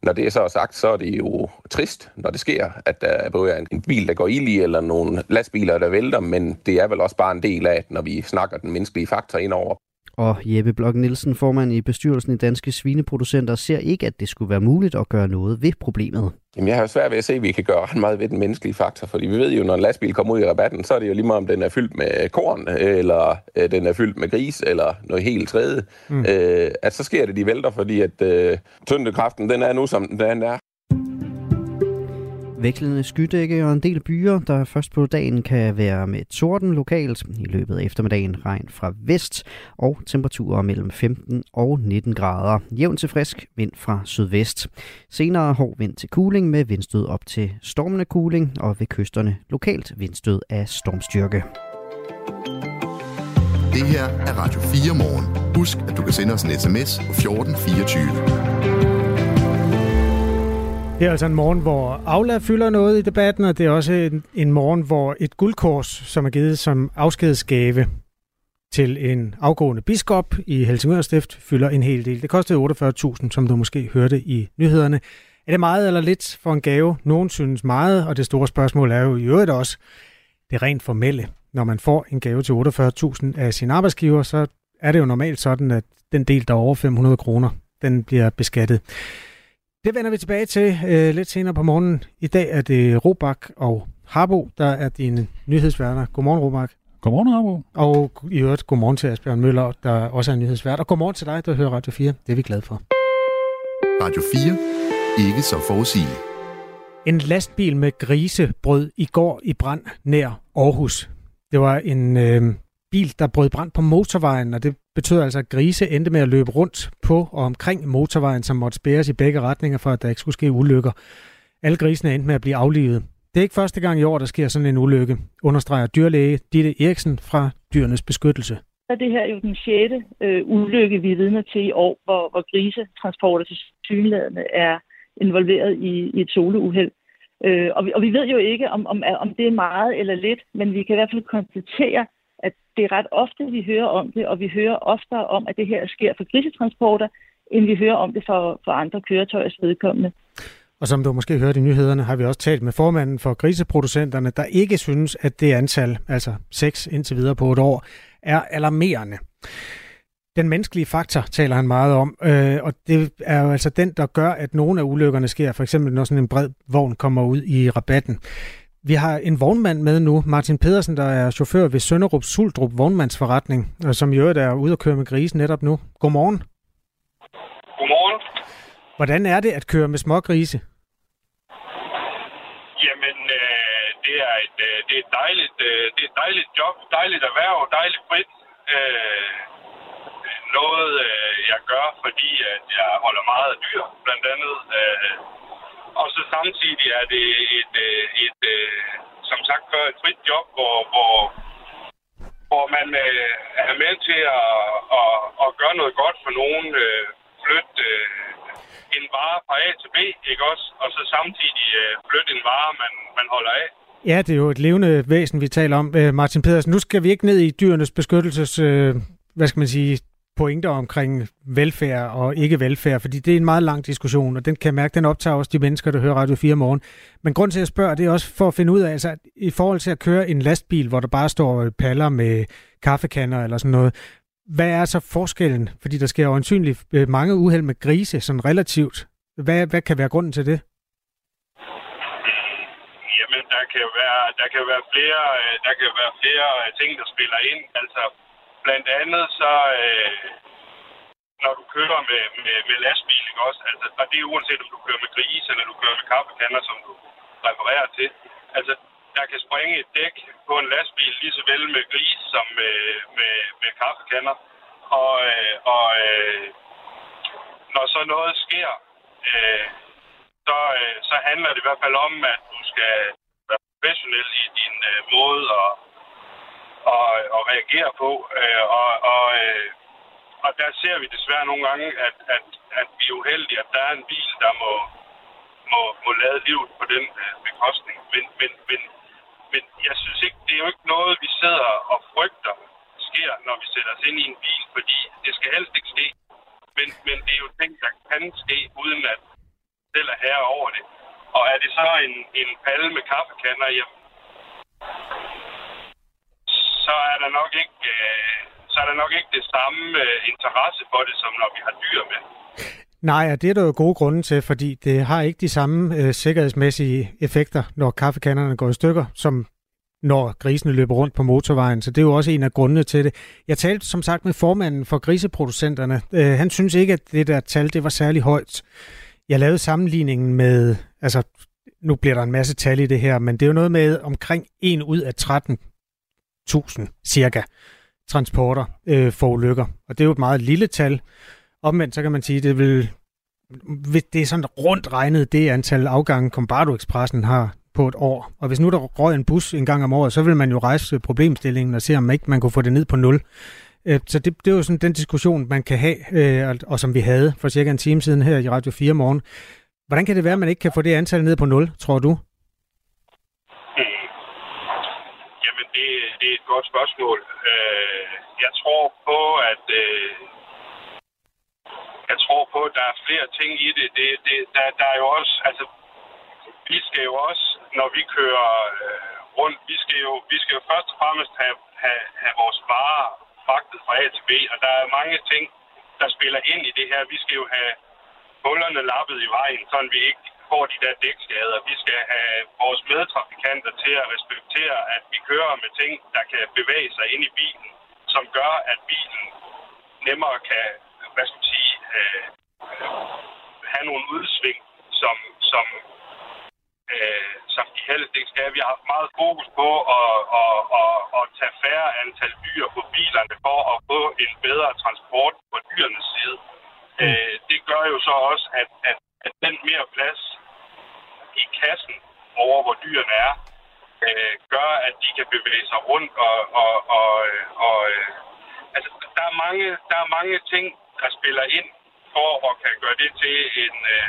Når det er så sagt, så er det jo trist, når det sker, at der både er en bil, der går ild i, eller nogle lastbiler, der vælter, men det er vel også bare en del af, når vi snakker den menneskelige faktor indover. Og Jeppe Blok Nielsen, formand i bestyrelsen i Danske Svineproducenter, ser ikke, at det skulle være muligt at gøre noget ved problemet. Jamen, jeg har svært ved at se, at vi kan gøre ret meget ved den menneskelige faktor, fordi vi ved jo, når en lastbil kommer ud i rabatten, så er det jo lige meget, om den er fyldt med korn, eller øh, den er fyldt med gris, eller noget helt tredje. Mm. Øh, at så sker det, de vælter, fordi at øh, tyndekraften, den er nu, som den er. Vekslende skydække og en del byer, der først på dagen kan være med torden lokalt. I løbet af eftermiddagen regn fra vest og temperaturer mellem 15 og 19 grader. Jævn til frisk vind fra sydvest. Senere hård vind til kuling med vindstød op til stormende kuling og ved kysterne lokalt vindstød af stormstyrke. Det her er Radio 4 morgen. Husk, at du kan sende os en sms på 1424. Det er altså en morgen, hvor Aula fylder noget i debatten, og det er også en, en morgen, hvor et guldkors, som er givet som afskedsgave til en afgående biskop i Helsingør Stift, fylder en hel del. Det kostede 48.000, som du måske hørte i nyhederne. Er det meget eller lidt for en gave? Nogen synes meget, og det store spørgsmål er jo i øvrigt også det rent formelle. Når man får en gave til 48.000 af sin arbejdsgiver, så er det jo normalt sådan, at den del, der er over 500 kroner, den bliver beskattet. Det vender vi tilbage til øh, lidt senere på morgenen. I dag er det Robak og Harbo, der er din nyhedsværter. Godmorgen, Robak. Godmorgen, Harbo. Og i øvrigt, godmorgen til Asbjørn Møller, der også er nyhedsvært. Og godmorgen til dig, der hører Radio 4. Det er vi glade for. Radio 4. Ikke så forudsigeligt. En lastbil med grise brød i går i brand nær Aarhus. Det var en øh, bil, der brød brand på motorvejen, og det betød altså, at grise endte med at løbe rundt på og omkring motorvejen, som måtte spæres i begge retninger, for at der ikke skulle ske ulykker. Alle grisene endte med at blive aflivet. Det er ikke første gang i år, der sker sådan en ulykke, understreger dyrlæge Ditte Eriksen fra Dyrenes Beskyttelse. Så det her er jo den sjette øh, ulykke, vi er vidner til i år, hvor, hvor grisetransporter til synlædende er involveret i, i et soleuheld. Øh, og, vi, og vi ved jo ikke, om, om, om det er meget eller lidt, men vi kan i hvert fald konstatere, at det er ret ofte, vi hører om det, og vi hører oftere om, at det her sker for grisetransporter, end vi hører om det for, for andre køretøjers vedkommende. Og som du måske hørte i nyhederne, har vi også talt med formanden for griseproducenterne, der ikke synes, at det antal, altså seks indtil videre på et år, er alarmerende. Den menneskelige faktor taler han meget om, øh, og det er jo altså den, der gør, at nogle af ulykkerne sker, for eksempel når sådan en bred vogn kommer ud i rabatten. Vi har en vognmand med nu, Martin Pedersen, der er chauffør ved Sønderup Suldrup Vognmandsforretning, som i øvrigt er ude at køre med grisen netop nu. Godmorgen. Godmorgen. Hvordan er det at køre med smågrise? Jamen, øh, det, er et, øh, det, er et dejligt, øh, det er et dejligt job, dejligt erhverv, dejligt frit. Øh, noget, øh, jeg gør, fordi at jeg holder meget af dyr, blandt andet. Øh, og så samtidig er det et, øh, et, et som sagt før, et frit job, hvor, hvor, hvor man øh, er med til at, at, at gøre noget godt for nogen, øh, flytte øh, en vare fra A til B, ikke også? Og så samtidig øh, flytte en vare, man, man holder af. Ja, det er jo et levende væsen, vi taler om. Øh, Martin Pedersen, nu skal vi ikke ned i dyrenes beskyttelses, øh, hvad skal man sige, pointer omkring velfærd og ikke velfærd, fordi det er en meget lang diskussion, og den kan jeg mærke, den optager også de mennesker, der hører Radio 4 morgen. Men grund til at spørge, det er også for at finde ud af, altså i forhold til at køre en lastbil, hvor der bare står paller med kaffekander eller sådan noget, hvad er så forskellen? Fordi der sker jo øh, mange uheld med grise, sådan relativt. Hvad, hvad kan være grunden til det? Jamen, der kan være, der kan være flere, øh, der kan være flere øh, ting, der spiller ind. Altså, blandt andet så, øh, når du kører med, med, med lastbil, ikke også? Altså, og det er uanset, om du kører med grise, eller du kører med kaffekander, som du refererer til. Altså, der kan springe et dæk på en lastbil lige så vel med gris som med, med, med kaffekander. Og, øh, og øh, når så noget sker, øh, så, øh, så handler det i hvert fald om, at du skal være professionel i din øh, måde at, at, at reagere på. Øh, og, og, øh, og der ser vi desværre nogle gange, at, at, at vi er uheldige, at der er en bil, der må, må, må lade livet på den øh, bekostning. Men, men, men, men jeg synes ikke, det er jo ikke noget, vi sidder og frygter sker, når vi sætter os ind i en bil, fordi det skal helst ikke ske. Men, men det er jo ting, der kan ske, uden at selv er herre over det. Og er det så en, en palle med kaffekander, jamen, så er der nok ikke, øh, så er der nok ikke det samme øh, interesse for det, som når vi har dyr med. Nej, og det er der jo gode grunde til, fordi det har ikke de samme øh, sikkerhedsmæssige effekter, når kaffekanderne går i stykker, som når grisene løber rundt på motorvejen. Så det er jo også en af grundene til det. Jeg talte som sagt med formanden for griseproducenterne. Øh, han synes ikke, at det der tal det var særlig højt. Jeg lavede sammenligningen med, altså nu bliver der en masse tal i det her, men det er jo noget med omkring 1 ud af 1000 cirka transporter øh, for ulykker. Og det er jo et meget lille tal. Omvendt så kan man sige, det vil det er sådan rundt regnet det antal afgange, Combardo Expressen har på et år. Og hvis nu der røg en bus en gang om året, så vil man jo rejse problemstillingen og se, om ikke man kunne få det ned på nul. Øh, så det, det er jo sådan den diskussion, man kan have, øh, og som vi havde for cirka en time siden her i Radio 4 morgen. Hvordan kan det være, at man ikke kan få det antal ned på nul, tror du? Jamen, det, det er et godt spørgsmål. Øh, jeg tror på, at øh, jeg tror på, at der er flere ting i det. det, det der, der er jo også, altså, vi skal jo også når vi kører øh, rundt, vi skal, jo, vi skal jo først og fremmest have, have, have vores varer fragtet fra A til B, og der er mange ting, der spiller ind i det her. Vi skal jo have hullerne lappet i vejen, så vi ikke får de der dækskader. Vi skal have vores medtrafikanter til at respektere, at vi kører med ting, der kan bevæge sig ind i bilen, som gør, at bilen nemmere kan, hvad skal man sige, øh, have nogle udsving, som, som, øh, som de helst ikke skal. Vi har haft meget fokus på at, at, at, at tage færre antal dyr på bilerne for at få en bedre transport på dyrenes side. Mm. Øh, det gør jo så også, at, at, at den mere plads kassen over, hvor dyrene er, øh, gør, at de kan bevæge sig rundt og, og, og, og øh, altså, der er mange, der er mange ting, der spiller ind for at kan gøre det til en, øh,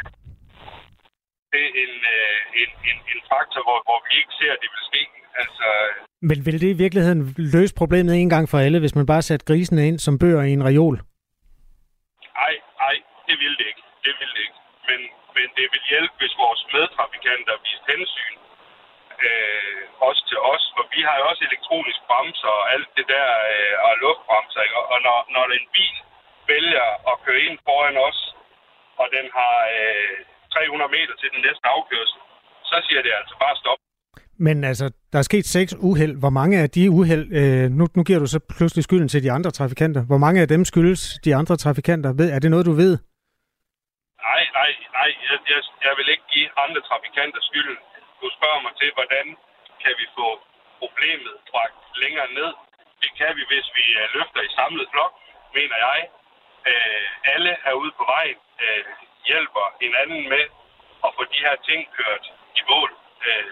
til en, øh, en, en, en faktor, hvor, hvor vi ikke ser, at det vil ske. Altså, Men vil det i virkeligheden løse problemet en gang for alle, hvis man bare satte grisene ind som bøger i en reol? Nej, nej, det vil det ikke. Det vil det ikke. Men, men det vil hjælpe, hvis vores medtrafikanter viser hensyn. Øh, også til os, for vi har jo også elektronisk bremser og alt det der, øh, og luftbremser. Ikke? Og når, når en bil vælger at køre ind foran os, og den har øh, 300 meter til den næste afkørsel, så siger det altså bare stop. Men altså, der er sket seks uheld. Hvor mange af de uheld, øh, nu, nu giver du så pludselig skylden til de andre trafikanter. Hvor mange af dem skyldes de andre trafikanter? Ved, er det noget, du ved? Nej, nej, nej. Jeg, jeg, jeg vil ikke give andre trafikanter skylden. Du spørger mig til, hvordan kan vi få problemet bragt længere ned. Det kan vi, hvis vi øh, løfter i samlet flok, mener jeg. Øh, alle er ude på vejen øh, hjælper hinanden med at få de her ting kørt i mål. Øh,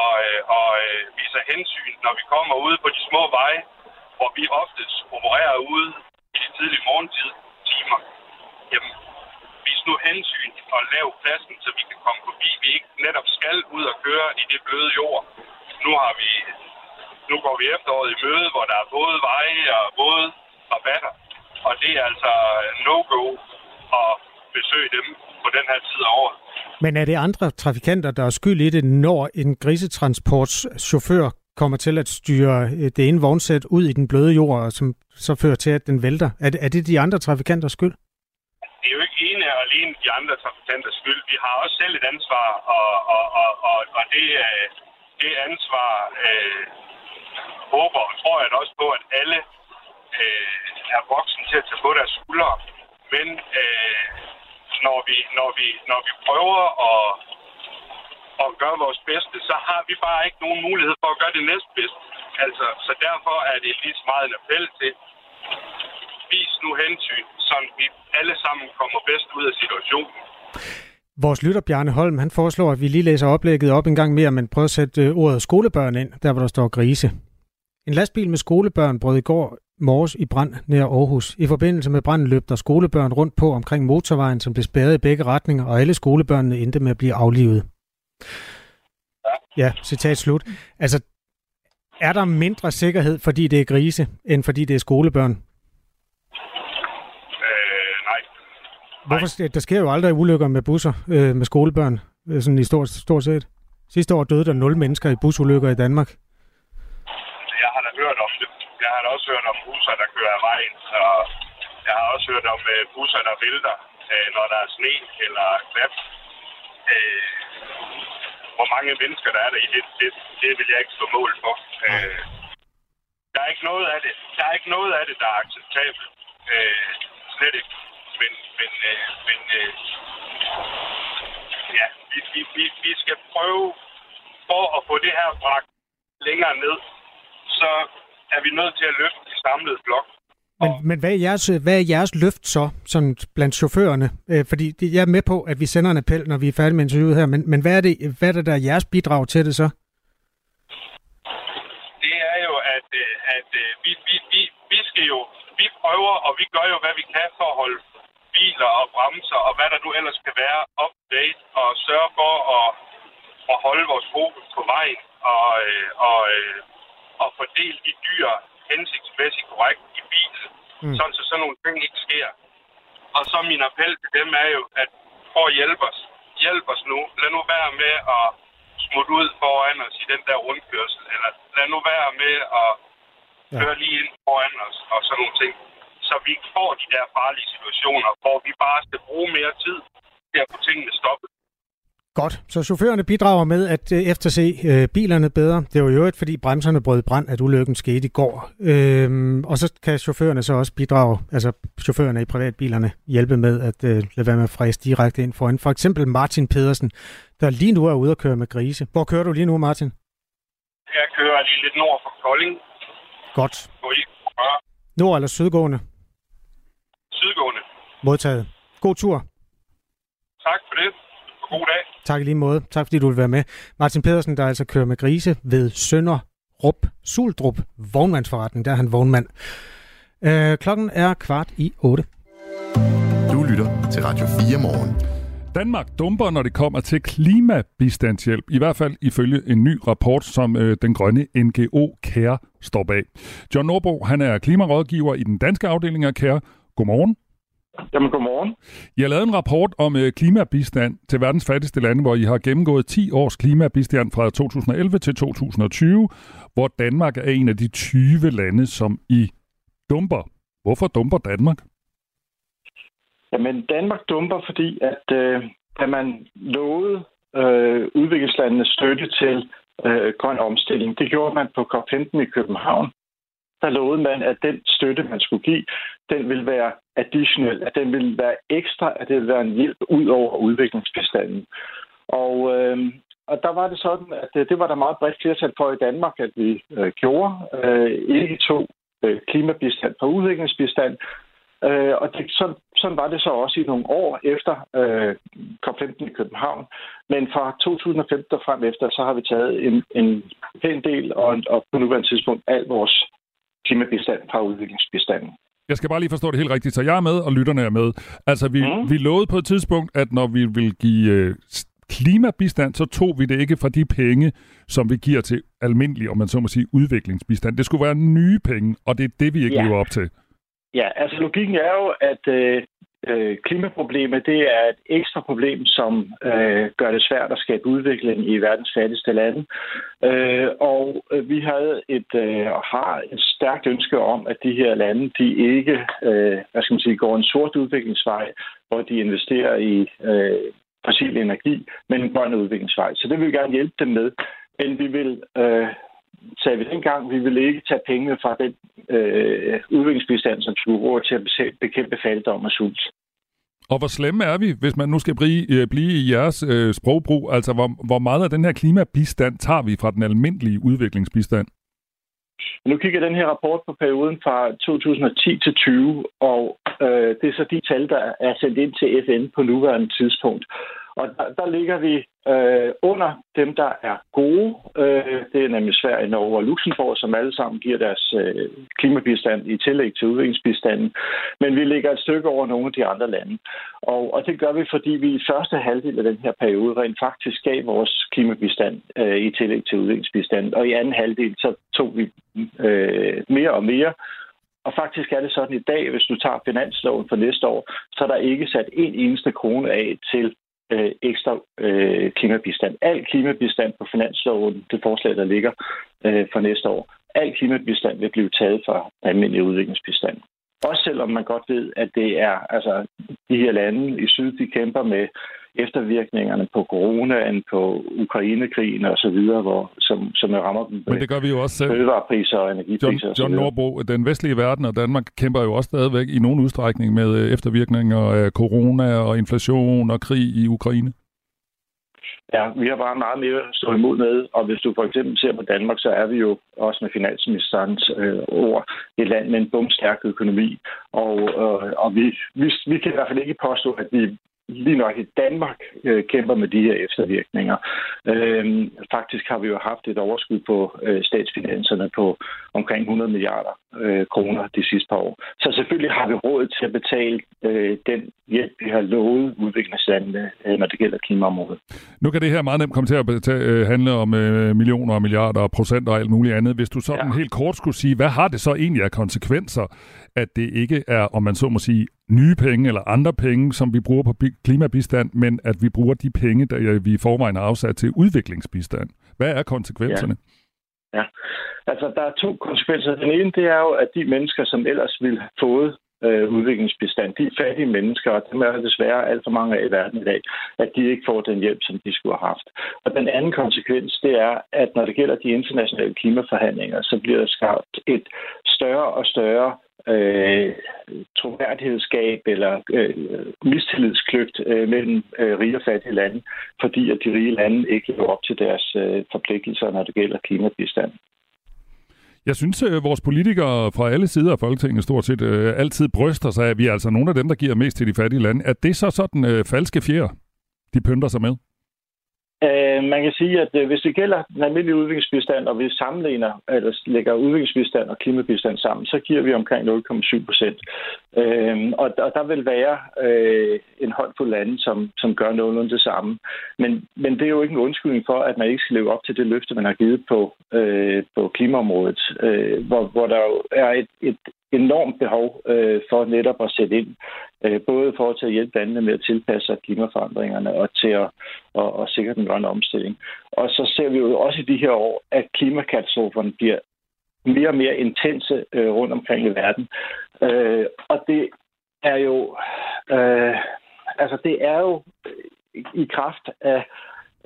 og, øh, og øh, viser hensyn, når vi kommer ude på de små veje, hvor vi oftest opererer ude i de tidlige morgentid timer. Jamen, vis nu hensyn og lav pladsen, så vi kan komme forbi. Vi ikke netop skal ud og køre i det bløde jord. Nu har vi nu går vi efteråret i møde, hvor der er både veje og både rabatter. Og det er altså no-go at besøge dem på den her tid af året. Men er det andre trafikanter, der er skyld i det, når en grisetransportschauffør kommer til at styre øh, det ene vognsæt ud i den bløde jord, som så fører til, at den vælter? Er det, er det de andre trafikanters skyld? Det er jo ikke ene og alene de andre trafikanters skyld. Vi har også selv et ansvar, og, og, og, og, og det, øh, det ansvar øh, håber og tror jeg også på, at alle øh, er voksen til at tage på deres skuldre. Men øh, når vi, når vi, når vi prøver at, at gøre vores bedste, så har vi bare ikke nogen mulighed for at gøre det næstbedste. Altså, så derfor er det lige så meget en appel til, vis nu hensyn, så vi alle sammen kommer bedst ud af situationen. Vores lytter Bjarne Holm, han foreslår, at vi lige læser oplægget op en gang mere, men prøver at sætte øh, ordet skolebørn ind, der hvor der står grise. En lastbil med skolebørn brød i går morges i brand nær Aarhus. I forbindelse med branden løb der skolebørn rundt på omkring motorvejen, som blev spærret i begge retninger, og alle skolebørnene endte med at blive aflivet. Ja, citat slut. Altså, er der mindre sikkerhed, fordi det er grise, end fordi det er skolebørn? Øh, nej. Hvorfor, der sker jo aldrig ulykker med busser øh, med skolebørn, øh, sådan i stort, stort set. Sidste år døde der nul mennesker i busulykker i Danmark. Jeg har da hørt om det. Jeg har da også hørt om busser, der kører af vejen, og jeg har også hørt om uh, busser, der vælter, uh, når der er sne eller glat. Uh, hvor mange mennesker der er der i det, det, det vil jeg ikke stå mål for. Uh, der er ikke noget af det, der er ikke noget af det, der er acceptabelt. Uh, slet ikke. Men, men, uh, men uh, ja, vi, vi, vi, vi skal prøve for at få det her bragt længere ned, så er vi nødt til at løfte de samlede blok. Men, men hvad, er jeres, hvad er jeres løft så, sådan blandt chaufførerne? Øh, fordi det, jeg er med på, at vi sender en appel, når vi er færdige med interviewet her, men, men hvad, er det, hvad er det, der er jeres bidrag til det så? Det er jo, at, øh, at øh, vi, vi, vi, vi skal jo, vi prøver, og vi gør jo, hvad vi kan for at holde biler og bremser, og hvad der nu ellers kan være up to date, og sørge for at, at holde vores fokus på vejen, og, øh, og, øh, og fordele de dyr hensigtsmæssigt korrekt i bilen, mm. sådan så sådan nogle ting ikke sker. Og så min appel til dem er jo, at for at hjælpe os, hjælp os nu. Lad nu være med at smutte ud foran os i den der rundkørsel, eller lad nu være med at ja. køre lige ind foran os og sådan nogle ting. Så vi ikke får de der farlige situationer, hvor vi bare skal bruge mere tid til at få tingene stoppet. Godt, så chaufførerne bidrager med at øh, efterse øh, bilerne bedre. Det var jo øvrigt, fordi bremserne brød brand, at ulykken skete i går. Øhm, og så kan chaufførerne så også bidrage, altså chaufførerne i privatbilerne, hjælpe med at øh, lade være med at fræse direkte ind foran. For eksempel Martin Pedersen, der lige nu er ude at køre med grise. Hvor kører du lige nu, Martin? Jeg kører lige lidt nord for Kolding. Godt. Nord- eller sydgående? Sydgående. Modtaget. God tur. Tak for det. Og god dag. Tak i lige måde. Tak fordi du vil være med. Martin Pedersen, der altså kører med grise ved Sønderup, Suldrup vognmandsforretning. Der er han vognmand. Øh, klokken er kvart i otte. Du lytter til Radio 4 morgen. Danmark dumper, når det kommer til klimabistandshjælp. I hvert fald ifølge en ny rapport, som øh, den grønne NGO CARE står bag. John Nordbro, han er klimarådgiver i den danske afdeling af CARE. Godmorgen. Jamen, godmorgen. I har lavet en rapport om øh, klimabistand til verdens fattigste lande, hvor I har gennemgået 10 års klimabistand fra 2011 til 2020, hvor Danmark er en af de 20 lande, som I dumper. Hvorfor dumper Danmark? Jamen, Danmark dumper, fordi at øh, da man lovede øh, udviklingslandene støtte til øh, grøn omstilling, det gjorde man på COP15 i København. Der lovede man, at den støtte, man skulle give, den vil være additionel, at den vil være ekstra, at det vil være en hjælp ud over udviklingsbestanden. Og, øh, og der var det sådan, at det, det var der meget bredt flertal for i Danmark, at vi øh, gjorde. Øh, ikke to øh, klimabistand på udviklingsbistand, Øh, og det, sådan, sådan var det så også i nogle år efter øh, COP15 i København. Men fra 2015 og frem efter, så har vi taget en, en pæn del, og, og på nuværende tidspunkt al vores klimabistand fra udviklingsbistanden. Jeg skal bare lige forstå det helt rigtigt, så jeg er med, og lytterne er med. Altså, vi, mm. vi lovede på et tidspunkt, at når vi vil give øh, klimabistand, så tog vi det ikke fra de penge, som vi giver til almindelig, om man så må sige, udviklingsbistand. Det skulle være nye penge, og det er det, vi ikke Ja. lever op til. Ja, altså logikken er jo, at øh, øh, klimaproblemet det er et ekstra problem, som øh, gør det svært at skabe udvikling i verdens fattigste lande. Øh, og øh, vi havde et øh, og har et stærkt ønske om, at de her lande, de ikke øh, hvad skal man sige, går en sort udviklingsvej, hvor de investerer i øh, fossil energi, men en grøn udviklingsvej. Så det vil vi gerne hjælpe dem med. Men vi vil øh, sagde vi dengang, vi ville ikke tage pengene fra den øh, udviklingsbistand, som skulle bruge til at bekæmpe fattigdom og sult. Og hvor slemme er vi, hvis man nu skal blive, øh, blive i jeres øh, sprogbrug? Altså, hvor, hvor meget af den her klimabistand tager vi fra den almindelige udviklingsbistand? Nu kigger den her rapport på perioden fra 2010 til 20, og øh, det er så de tal, der er sendt ind til FN på nuværende tidspunkt. Og der, der ligger vi øh, under dem, der er gode. Øh, det er nemlig Sverige, Norge og Luxembourg, som alle sammen giver deres øh, klimabistand i tillæg til udviklingsbistanden. Men vi ligger et stykke over nogle af de andre lande. Og, og det gør vi, fordi vi i første halvdel af den her periode rent faktisk gav vores klimabistand øh, i tillæg til udviklingsbistanden. Og i anden halvdel så tog vi øh, mere og mere. Og faktisk er det sådan i dag, hvis du tager finansloven for næste år, så er der ikke sat en eneste krone af til øh, ekstra øh, klimabistand. Al klimabistand på finansloven, det forslag, der ligger øh, for næste år, al klimabistand vil blive taget fra almindelig udviklingsbistand. Også selvom man godt ved, at det er altså de her lande i syd, de kæmper med eftervirkningerne på coronaen, på Ukrainekrigen og så videre, hvor, som, som rammer dem Men det gør vi jo også selv. fødevarepriser og John, energipriser John videre. Nordbro, den vestlige verden og Danmark kæmper jo også stadigvæk i nogen udstrækning med øh, eftervirkninger af corona og inflation og krig i Ukraine. Ja, vi har bare meget mere at stå imod med, og hvis du for eksempel ser på Danmark, så er vi jo også med finansministerens øh, ord et land med en bumstærk økonomi, og, øh, og vi, vi, vi kan i hvert fald ikke påstå, at vi lige nok i Danmark øh, kæmper med de her eftervirkninger. Øh, faktisk har vi jo haft et overskud på øh, statsfinanserne på omkring 100 milliarder øh, kroner de sidste par år. Så selvfølgelig har vi råd til at betale øh, den hjælp, vi har lovet udviklingslandene, øh, når det gælder klimaområdet. Nu kan det her meget nemt komme til at beta- øh, handle om øh, millioner og milliarder og procent og alt muligt andet. Hvis du sådan ja. helt kort skulle sige, hvad har det så egentlig af konsekvenser, at det ikke er, om man så må sige, nye penge eller andre penge, som vi bruger på klimabistand, men at vi bruger de penge, der vi i forvejen har afsat til udviklingsbistand. Hvad er konsekvenserne? Ja. Altså, der er to konsekvenser. Den ene, det er jo, at de mennesker, som ellers ville have fået øh, udviklingsbistand. De fattige mennesker, og dem er der desværre alt for mange af i verden i dag, at de ikke får den hjælp, som de skulle have haft. Og den anden konsekvens, det er, at når det gælder de internationale klimaforhandlinger, så bliver der skabt et større og større øh, troværdighedsgab eller øh, mistillidskløft øh, mellem øh, rige og fattige lande, fordi at de rige lande ikke lever op til deres øh, forpligtelser, når det gælder klimabistand. Jeg synes, at vores politikere fra alle sider af Folketinget stort set øh, altid bryster sig af, at vi er altså nogle af dem, der giver mest til de fattige lande. Er det så sådan øh, falske fjer, de pynter sig med? Øh, man kan sige, at øh, hvis det gælder den almindelige udviklingsbistand, og vi sammenligner, eller lægger udviklingsbistand og klimabistand sammen, så giver vi omkring 0,7 procent. Uh, og, og der vil være uh, en håndfuld lande, som, som gør nogenlunde det samme. Men, men det er jo ikke en undskyldning for, at man ikke skal leve op til det løfte, man har givet på, på klimaområdet, hvor, hvor der jo er et, et enormt behov øh, for netop at sætte ind, øh, både for at hjælpe landene med at tilpasse sig klimaforandringerne og til at, at, at sikre den grønne omstilling. Og så ser vi jo også i de her år, at klimakatastroferne bliver mere og mere intense øh, rundt omkring i verden. Øh, og det er jo øh, altså det er jo i kraft af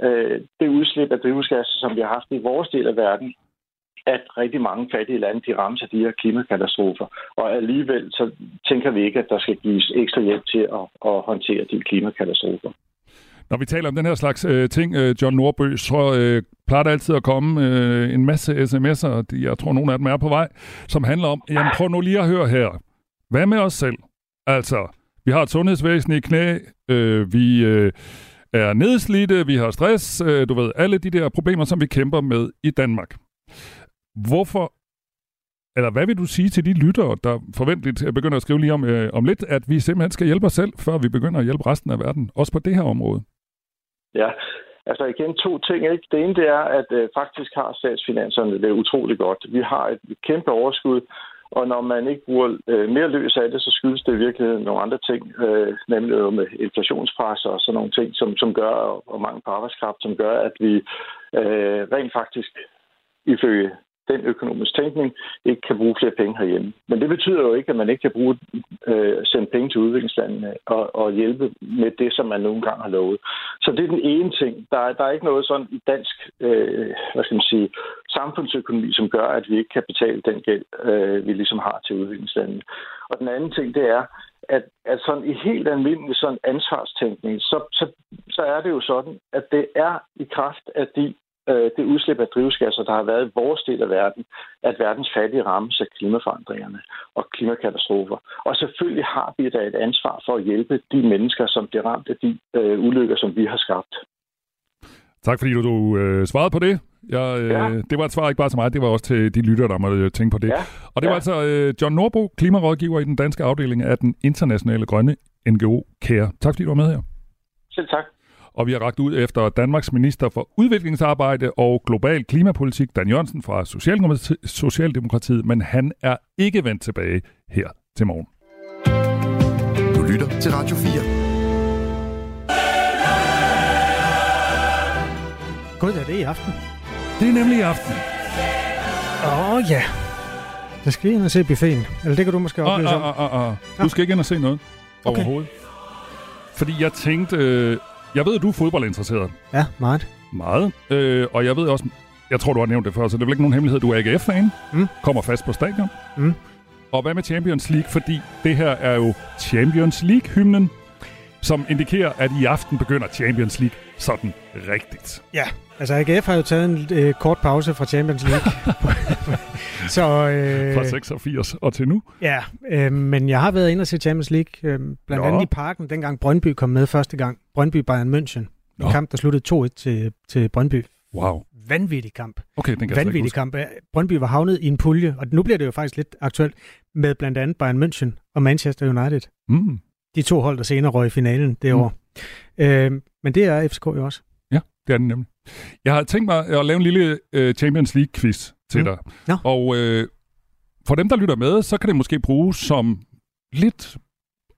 øh, det udslip af drivhusgasser, som vi har haft i vores del af verden, at rigtig mange fattige lande de rammes af de her klimakatastrofer. Og alligevel så tænker vi ikke, at der skal gives ekstra hjælp til at, at håndtere de klimakatastrofer. Når vi taler om den her slags øh, ting, øh, John Nordbø, så øh, plejer der altid at komme øh, en masse sms'er, og jeg tror nogle af dem er på vej, som handler om, jamen prøv nu lige at høre her. Hvad med os selv? Altså, vi har et sundhedsvæsen i knæ, øh, vi øh, er nedslidte, vi har stress, øh, du ved, alle de der problemer, som vi kæmper med i Danmark. Hvorfor, eller hvad vil du sige til de lyttere, der forventeligt begynder at skrive lige om, øh, om lidt, at vi simpelthen skal hjælpe os selv, før vi begynder at hjælpe resten af verden, også på det her område? Ja, altså igen to ting. Ikke? Det ene det er, at øh, faktisk har statsfinanserne det utrolig godt. Vi har et kæmpe overskud, og når man ikke bruger øh, mere løs af det, så skyldes det i virkeligheden nogle andre ting, øh, nemlig jo med inflationspres og sådan nogle ting, som, som gør, og mange på arbejdskraft, som gør, at vi øh, rent faktisk ifølge den økonomisk tænkning ikke kan bruge flere penge herhjemme. Men det betyder jo ikke, at man ikke kan bruge øh, sende penge til udviklingslandene og, og hjælpe med det, som man nogle gange har lovet. Så det er den ene ting. Der er, der er ikke noget sådan i dansk øh, hvad skal man sige, samfundsøkonomi, som gør, at vi ikke kan betale den gæld, øh, vi ligesom har til udviklingslandene. Og den anden ting, det er, at, at sådan i helt almindelig sådan ansvarstænkning, så, så, så er det jo sådan, at det er i kraft af de øh, det udslip af drivhusgasser, der har været i vores del af verden, at verdens fattige rammes af klimaforandringerne og klimakatastrofer. Og selvfølgelig har vi da et ansvar for at hjælpe de mennesker, som bliver ramt af de øh, ulykker, som vi har skabt. Tak fordi du, du øh, svarede på det. Jeg, øh, ja. Det var et svar ikke bare til mig, det var også til de lyttere, der måtte tænke på det. Ja. Og det var ja. altså øh, John Norbo, klimarådgiver i den danske afdeling af den internationale grønne NGO CARE. Tak fordi du var med her. Selv tak og vi har ragt ud efter Danmarks minister for udviklingsarbejde og global klimapolitik, Dan Jørgensen fra Socialdemokratiet, men han er ikke vendt tilbage her til morgen. Du lytter til Radio 4. Gud, er det i aften? Det er nemlig i aften. Åh oh, ja. Der skal vi ind og se buffeten. Eller det kan du måske oplyse om. Oh, oh, oh, oh. Du skal ikke ind og se noget okay. overhovedet. Fordi jeg tænkte, øh, jeg ved, at du er fodboldinteresseret. Ja, meget. Meget. Øh, og jeg ved også, jeg tror, du har nævnt det før, så det er vel ikke nogen hemmelighed, du er AGF-fan. Mm. Kommer fast på stadion. Mm. Og hvad med Champions League? Fordi det her er jo Champions League-hymnen, som indikerer, at i aften begynder Champions League sådan rigtigt. Ja, altså AGF har jo taget en øh, kort pause fra Champions League. (laughs) så, øh, fra 86 og til nu? Ja, øh, men jeg har været inde og se Champions League, øh, blandt Nå. andet i parken, dengang Brøndby kom med første gang. Brøndby-Bayern München. Nå. En kamp, der sluttede 2-1 til, til Brøndby. Wow. Vanvittig kamp. Okay, den kan Vanvittig kamp. Brøndby var havnet i en pulje, og nu bliver det jo faktisk lidt aktuelt, med blandt andet Bayern München og Manchester United. Mm. De to hold, der senere røg i finalen det mm. år. Øh, men det er FCK jo også. Ja, det er den nemlig. Jeg har tænkt mig at lave en lille uh, Champions League-quiz til mm. dig. Ja. Og uh, for dem, der lytter med, så kan det måske bruges som lidt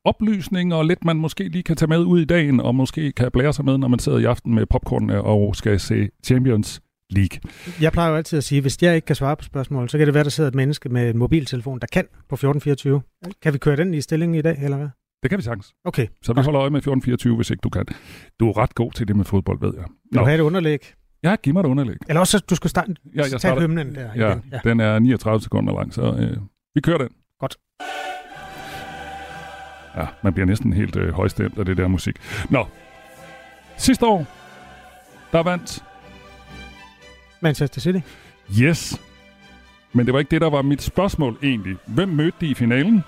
oplysning, og lidt man måske lige kan tage med ud i dagen, og måske kan blære sig med, når man sidder i aften med popcorn og skal se Champions League. Jeg plejer jo altid at sige, at hvis jeg ikke kan svare på spørgsmål, så kan det være, der sidder et menneske med en mobiltelefon, der kan på 1424. Kan vi køre den i stillingen i dag, eller hvad? Det kan vi sagtens. Okay. Så vi holder øje med 1424, hvis ikke du kan. Du er ret god til det med fodbold, ved jeg. Vil du have et underlæg? Ja, giv mig et underlæg. Eller også, du skulle starte, Ja, jeg tage starter- hymnen der Ja, igen. ja, den er 39 sekunder lang, så øh, vi kører den. Godt. Ja, man bliver næsten helt øh, højstemt af det der musik. Nå, sidste år, der vandt Manchester City. Yes. Men det var ikke det, der var mit spørgsmål egentlig. Hvem mødte de i finalen?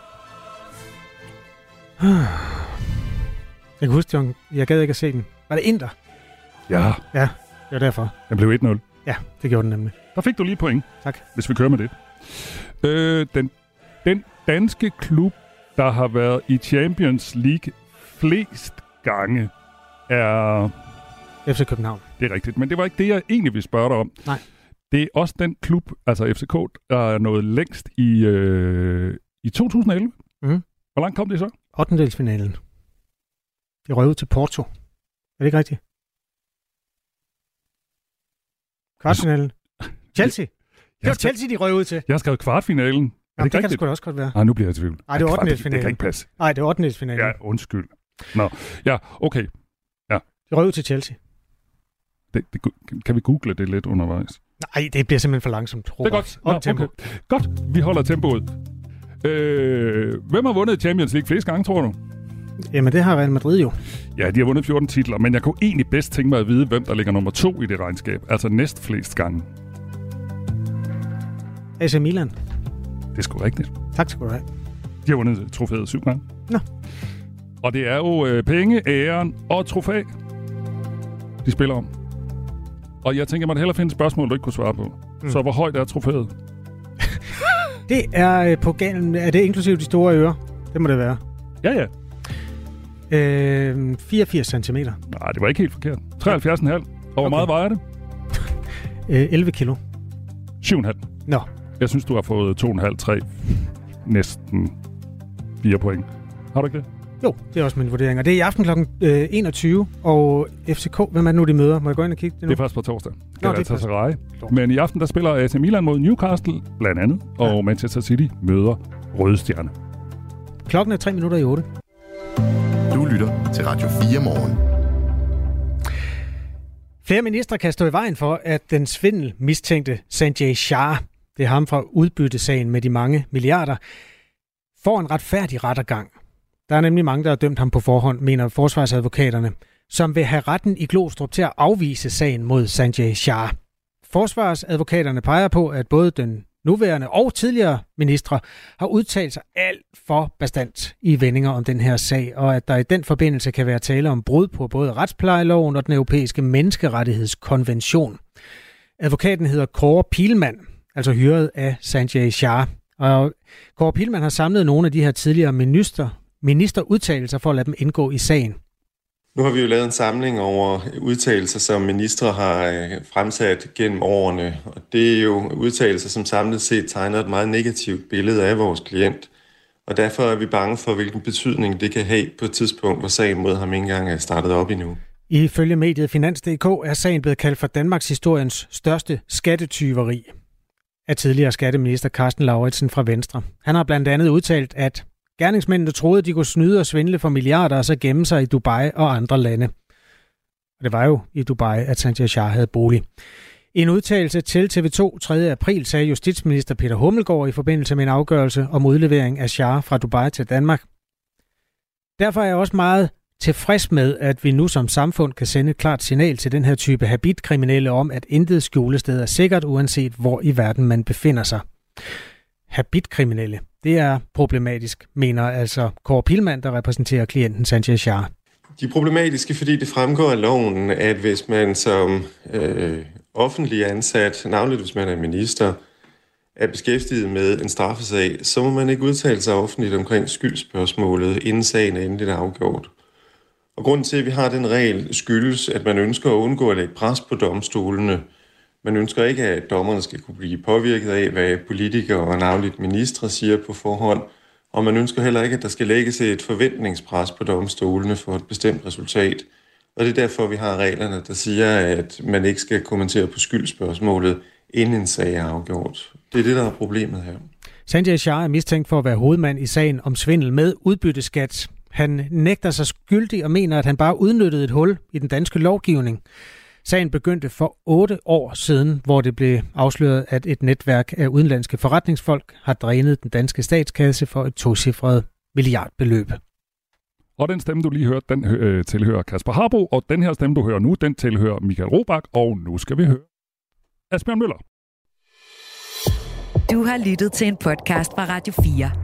(sighs) Jeg kan huske, John, jeg gad ikke at se den. Var det Inter? Ja. Ja, det var derfor. Den blev 1-0. Ja, det gjorde den nemlig. Der fik du lige point. Tak. Hvis vi kører med det. Øh, den, den danske klub, der har været i Champions League flest gange, er... FC København. Det er rigtigt, men det var ikke det, jeg egentlig ville spørge dig om. Nej. Det er også den klub, altså FCK, der er nået længst i, øh, i 2011. Mhm. Hvor langt kom det så? 8. finalen. De røg ud til Porto. Er det ikke rigtigt? Kvartfinalen. (laughs) Chelsea. Det var Chelsea, de røg ud til. Jeg har skrevet kvartfinalen. Er Jamen, det, ikke kan det sgu da også godt være. Nej, nu bliver jeg i tvivl. Nej, det Kvart- 8. finalen. Det kan ikke passe. Nej, det var 8. finalen. Ja, undskyld. Nå, ja, okay. Ja. Ud til Chelsea. Det, det, kan vi google det lidt undervejs? Nej, det bliver simpelthen for langsomt. Det er godt. Op Nå, tempo. okay. Godt, vi holder tempoet. Øh, hvem har vundet Champions League flest gange, tror du? Jamen, det har Real Madrid jo. Ja, de har vundet 14 titler, men jeg kunne egentlig bedst tænke mig at vide, hvem der ligger nummer to i det regnskab. Altså næst flest gange. AC Milan. Det er sgu rigtigt. Tak skal du have. De har vundet trofæet syv gange. Nå. Og det er jo øh, penge, æren og trofæ, de spiller om. Og jeg tænker, man hellere finde et spørgsmål, du ikke kunne svare på. Mm. Så hvor højt er trofæet? (laughs) Det er øh, på galen. Er det inklusive de store ører? Det må det være. Ja, ja. Øh, 84 cm. Nej, det var ikke helt forkert. 73,5. Og hvor meget vejer det? (laughs) Øh, 11 kilo. 7,5. Nå. Jeg synes, du har fået 2,5-3. Næsten 4 point. Har du ikke det? Jo, det er også min vurdering. Og det er i aften kl. Øh, 21, og FCK, hvem er det nu, de møder? Må jeg gå ind og kigge det nu? Det er først på torsdag. Nå, det er Galatasaray. Men i aften, der spiller AC Milan mod Newcastle, blandt andet. Og Manchester City møder Røde Stjerne. Klokken er 3 minutter i 8. Du lytter til Radio 4 morgen. Flere ministre kan stå i vejen for, at den svindel mistænkte Sanjay Shah, det er ham fra udbyttesagen med de mange milliarder, får en retfærdig rettergang. Der er nemlig mange, der har dømt ham på forhånd, mener forsvarsadvokaterne, som vil have retten i Glostrup til at afvise sagen mod Sanjay Shah. Forsvarsadvokaterne peger på, at både den nuværende og tidligere ministre har udtalt sig alt for bestandt i vendinger om den her sag, og at der i den forbindelse kan være tale om brud på både retsplejeloven og den europæiske menneskerettighedskonvention. Advokaten hedder Kåre Pilman, altså hyret af Sanjay Shah. Og Kåre Pilman har samlet nogle af de her tidligere minister, ministerudtalelser for at lade dem indgå i sagen. Nu har vi jo lavet en samling over udtalelser, som ministre har øh, fremsat gennem årene. Og det er jo udtalelser, som samlet set tegner et meget negativt billede af vores klient. Og derfor er vi bange for, hvilken betydning det kan have på et tidspunkt, hvor sagen mod ham ikke engang er startet op endnu. Ifølge mediet Finans.dk er sagen blevet kaldt for Danmarks historiens største skattetyveri af tidligere skatteminister Carsten Lauritsen fra Venstre. Han har blandt andet udtalt, at gerningsmændene troede, de kunne snyde og svindle for milliarder og så gemme sig i Dubai og andre lande. Og det var jo i Dubai, at Sanjay Shah havde bolig. I en udtalelse til TV2 3. april sagde justitsminister Peter Hummelgaard i forbindelse med en afgørelse om udlevering af Shah fra Dubai til Danmark. Derfor er jeg også meget tilfreds med, at vi nu som samfund kan sende et klart signal til den her type habitkriminelle om, at intet skjulested er sikkert, uanset hvor i verden man befinder sig. Habitkriminelle, det er problematisk, mener altså Kåre Pilman, der repræsenterer klienten Sanchez Shah. De er problematiske, fordi det fremgår af loven, at hvis man som øh, offentlig ansat, navnligt hvis man er minister, er beskæftiget med en straffesag, så må man ikke udtale sig offentligt omkring skyldspørgsmålet, inden sagen er endeligt afgjort. Og grunden til, at vi har den regel, skyldes, at man ønsker at undgå at lægge pres på domstolene. Man ønsker ikke, at dommerne skal kunne blive påvirket af, hvad politikere og navnligt ministre siger på forhånd, og man ønsker heller ikke, at der skal lægges et forventningspres på domstolene for et bestemt resultat. Og det er derfor, vi har reglerne, der siger, at man ikke skal kommentere på skyldspørgsmålet, inden en sag er afgjort. Det er det, der er problemet her. Sanjay Shah er mistænkt for at være hovedmand i sagen om svindel med udbytteskat. Han nægter sig skyldig og mener, at han bare udnyttede et hul i den danske lovgivning. Sagen begyndte for otte år siden, hvor det blev afsløret, at et netværk af udenlandske forretningsfolk har drænet den danske statskasse for et tocifret milliardbeløb. Og den stemme, du lige hørte, den øh, tilhører Kasper Harbo, og den her stemme, du hører nu, den tilhører Michael Robach, og nu skal vi høre Asbjørn Møller. Du har lyttet til en podcast fra Radio 4.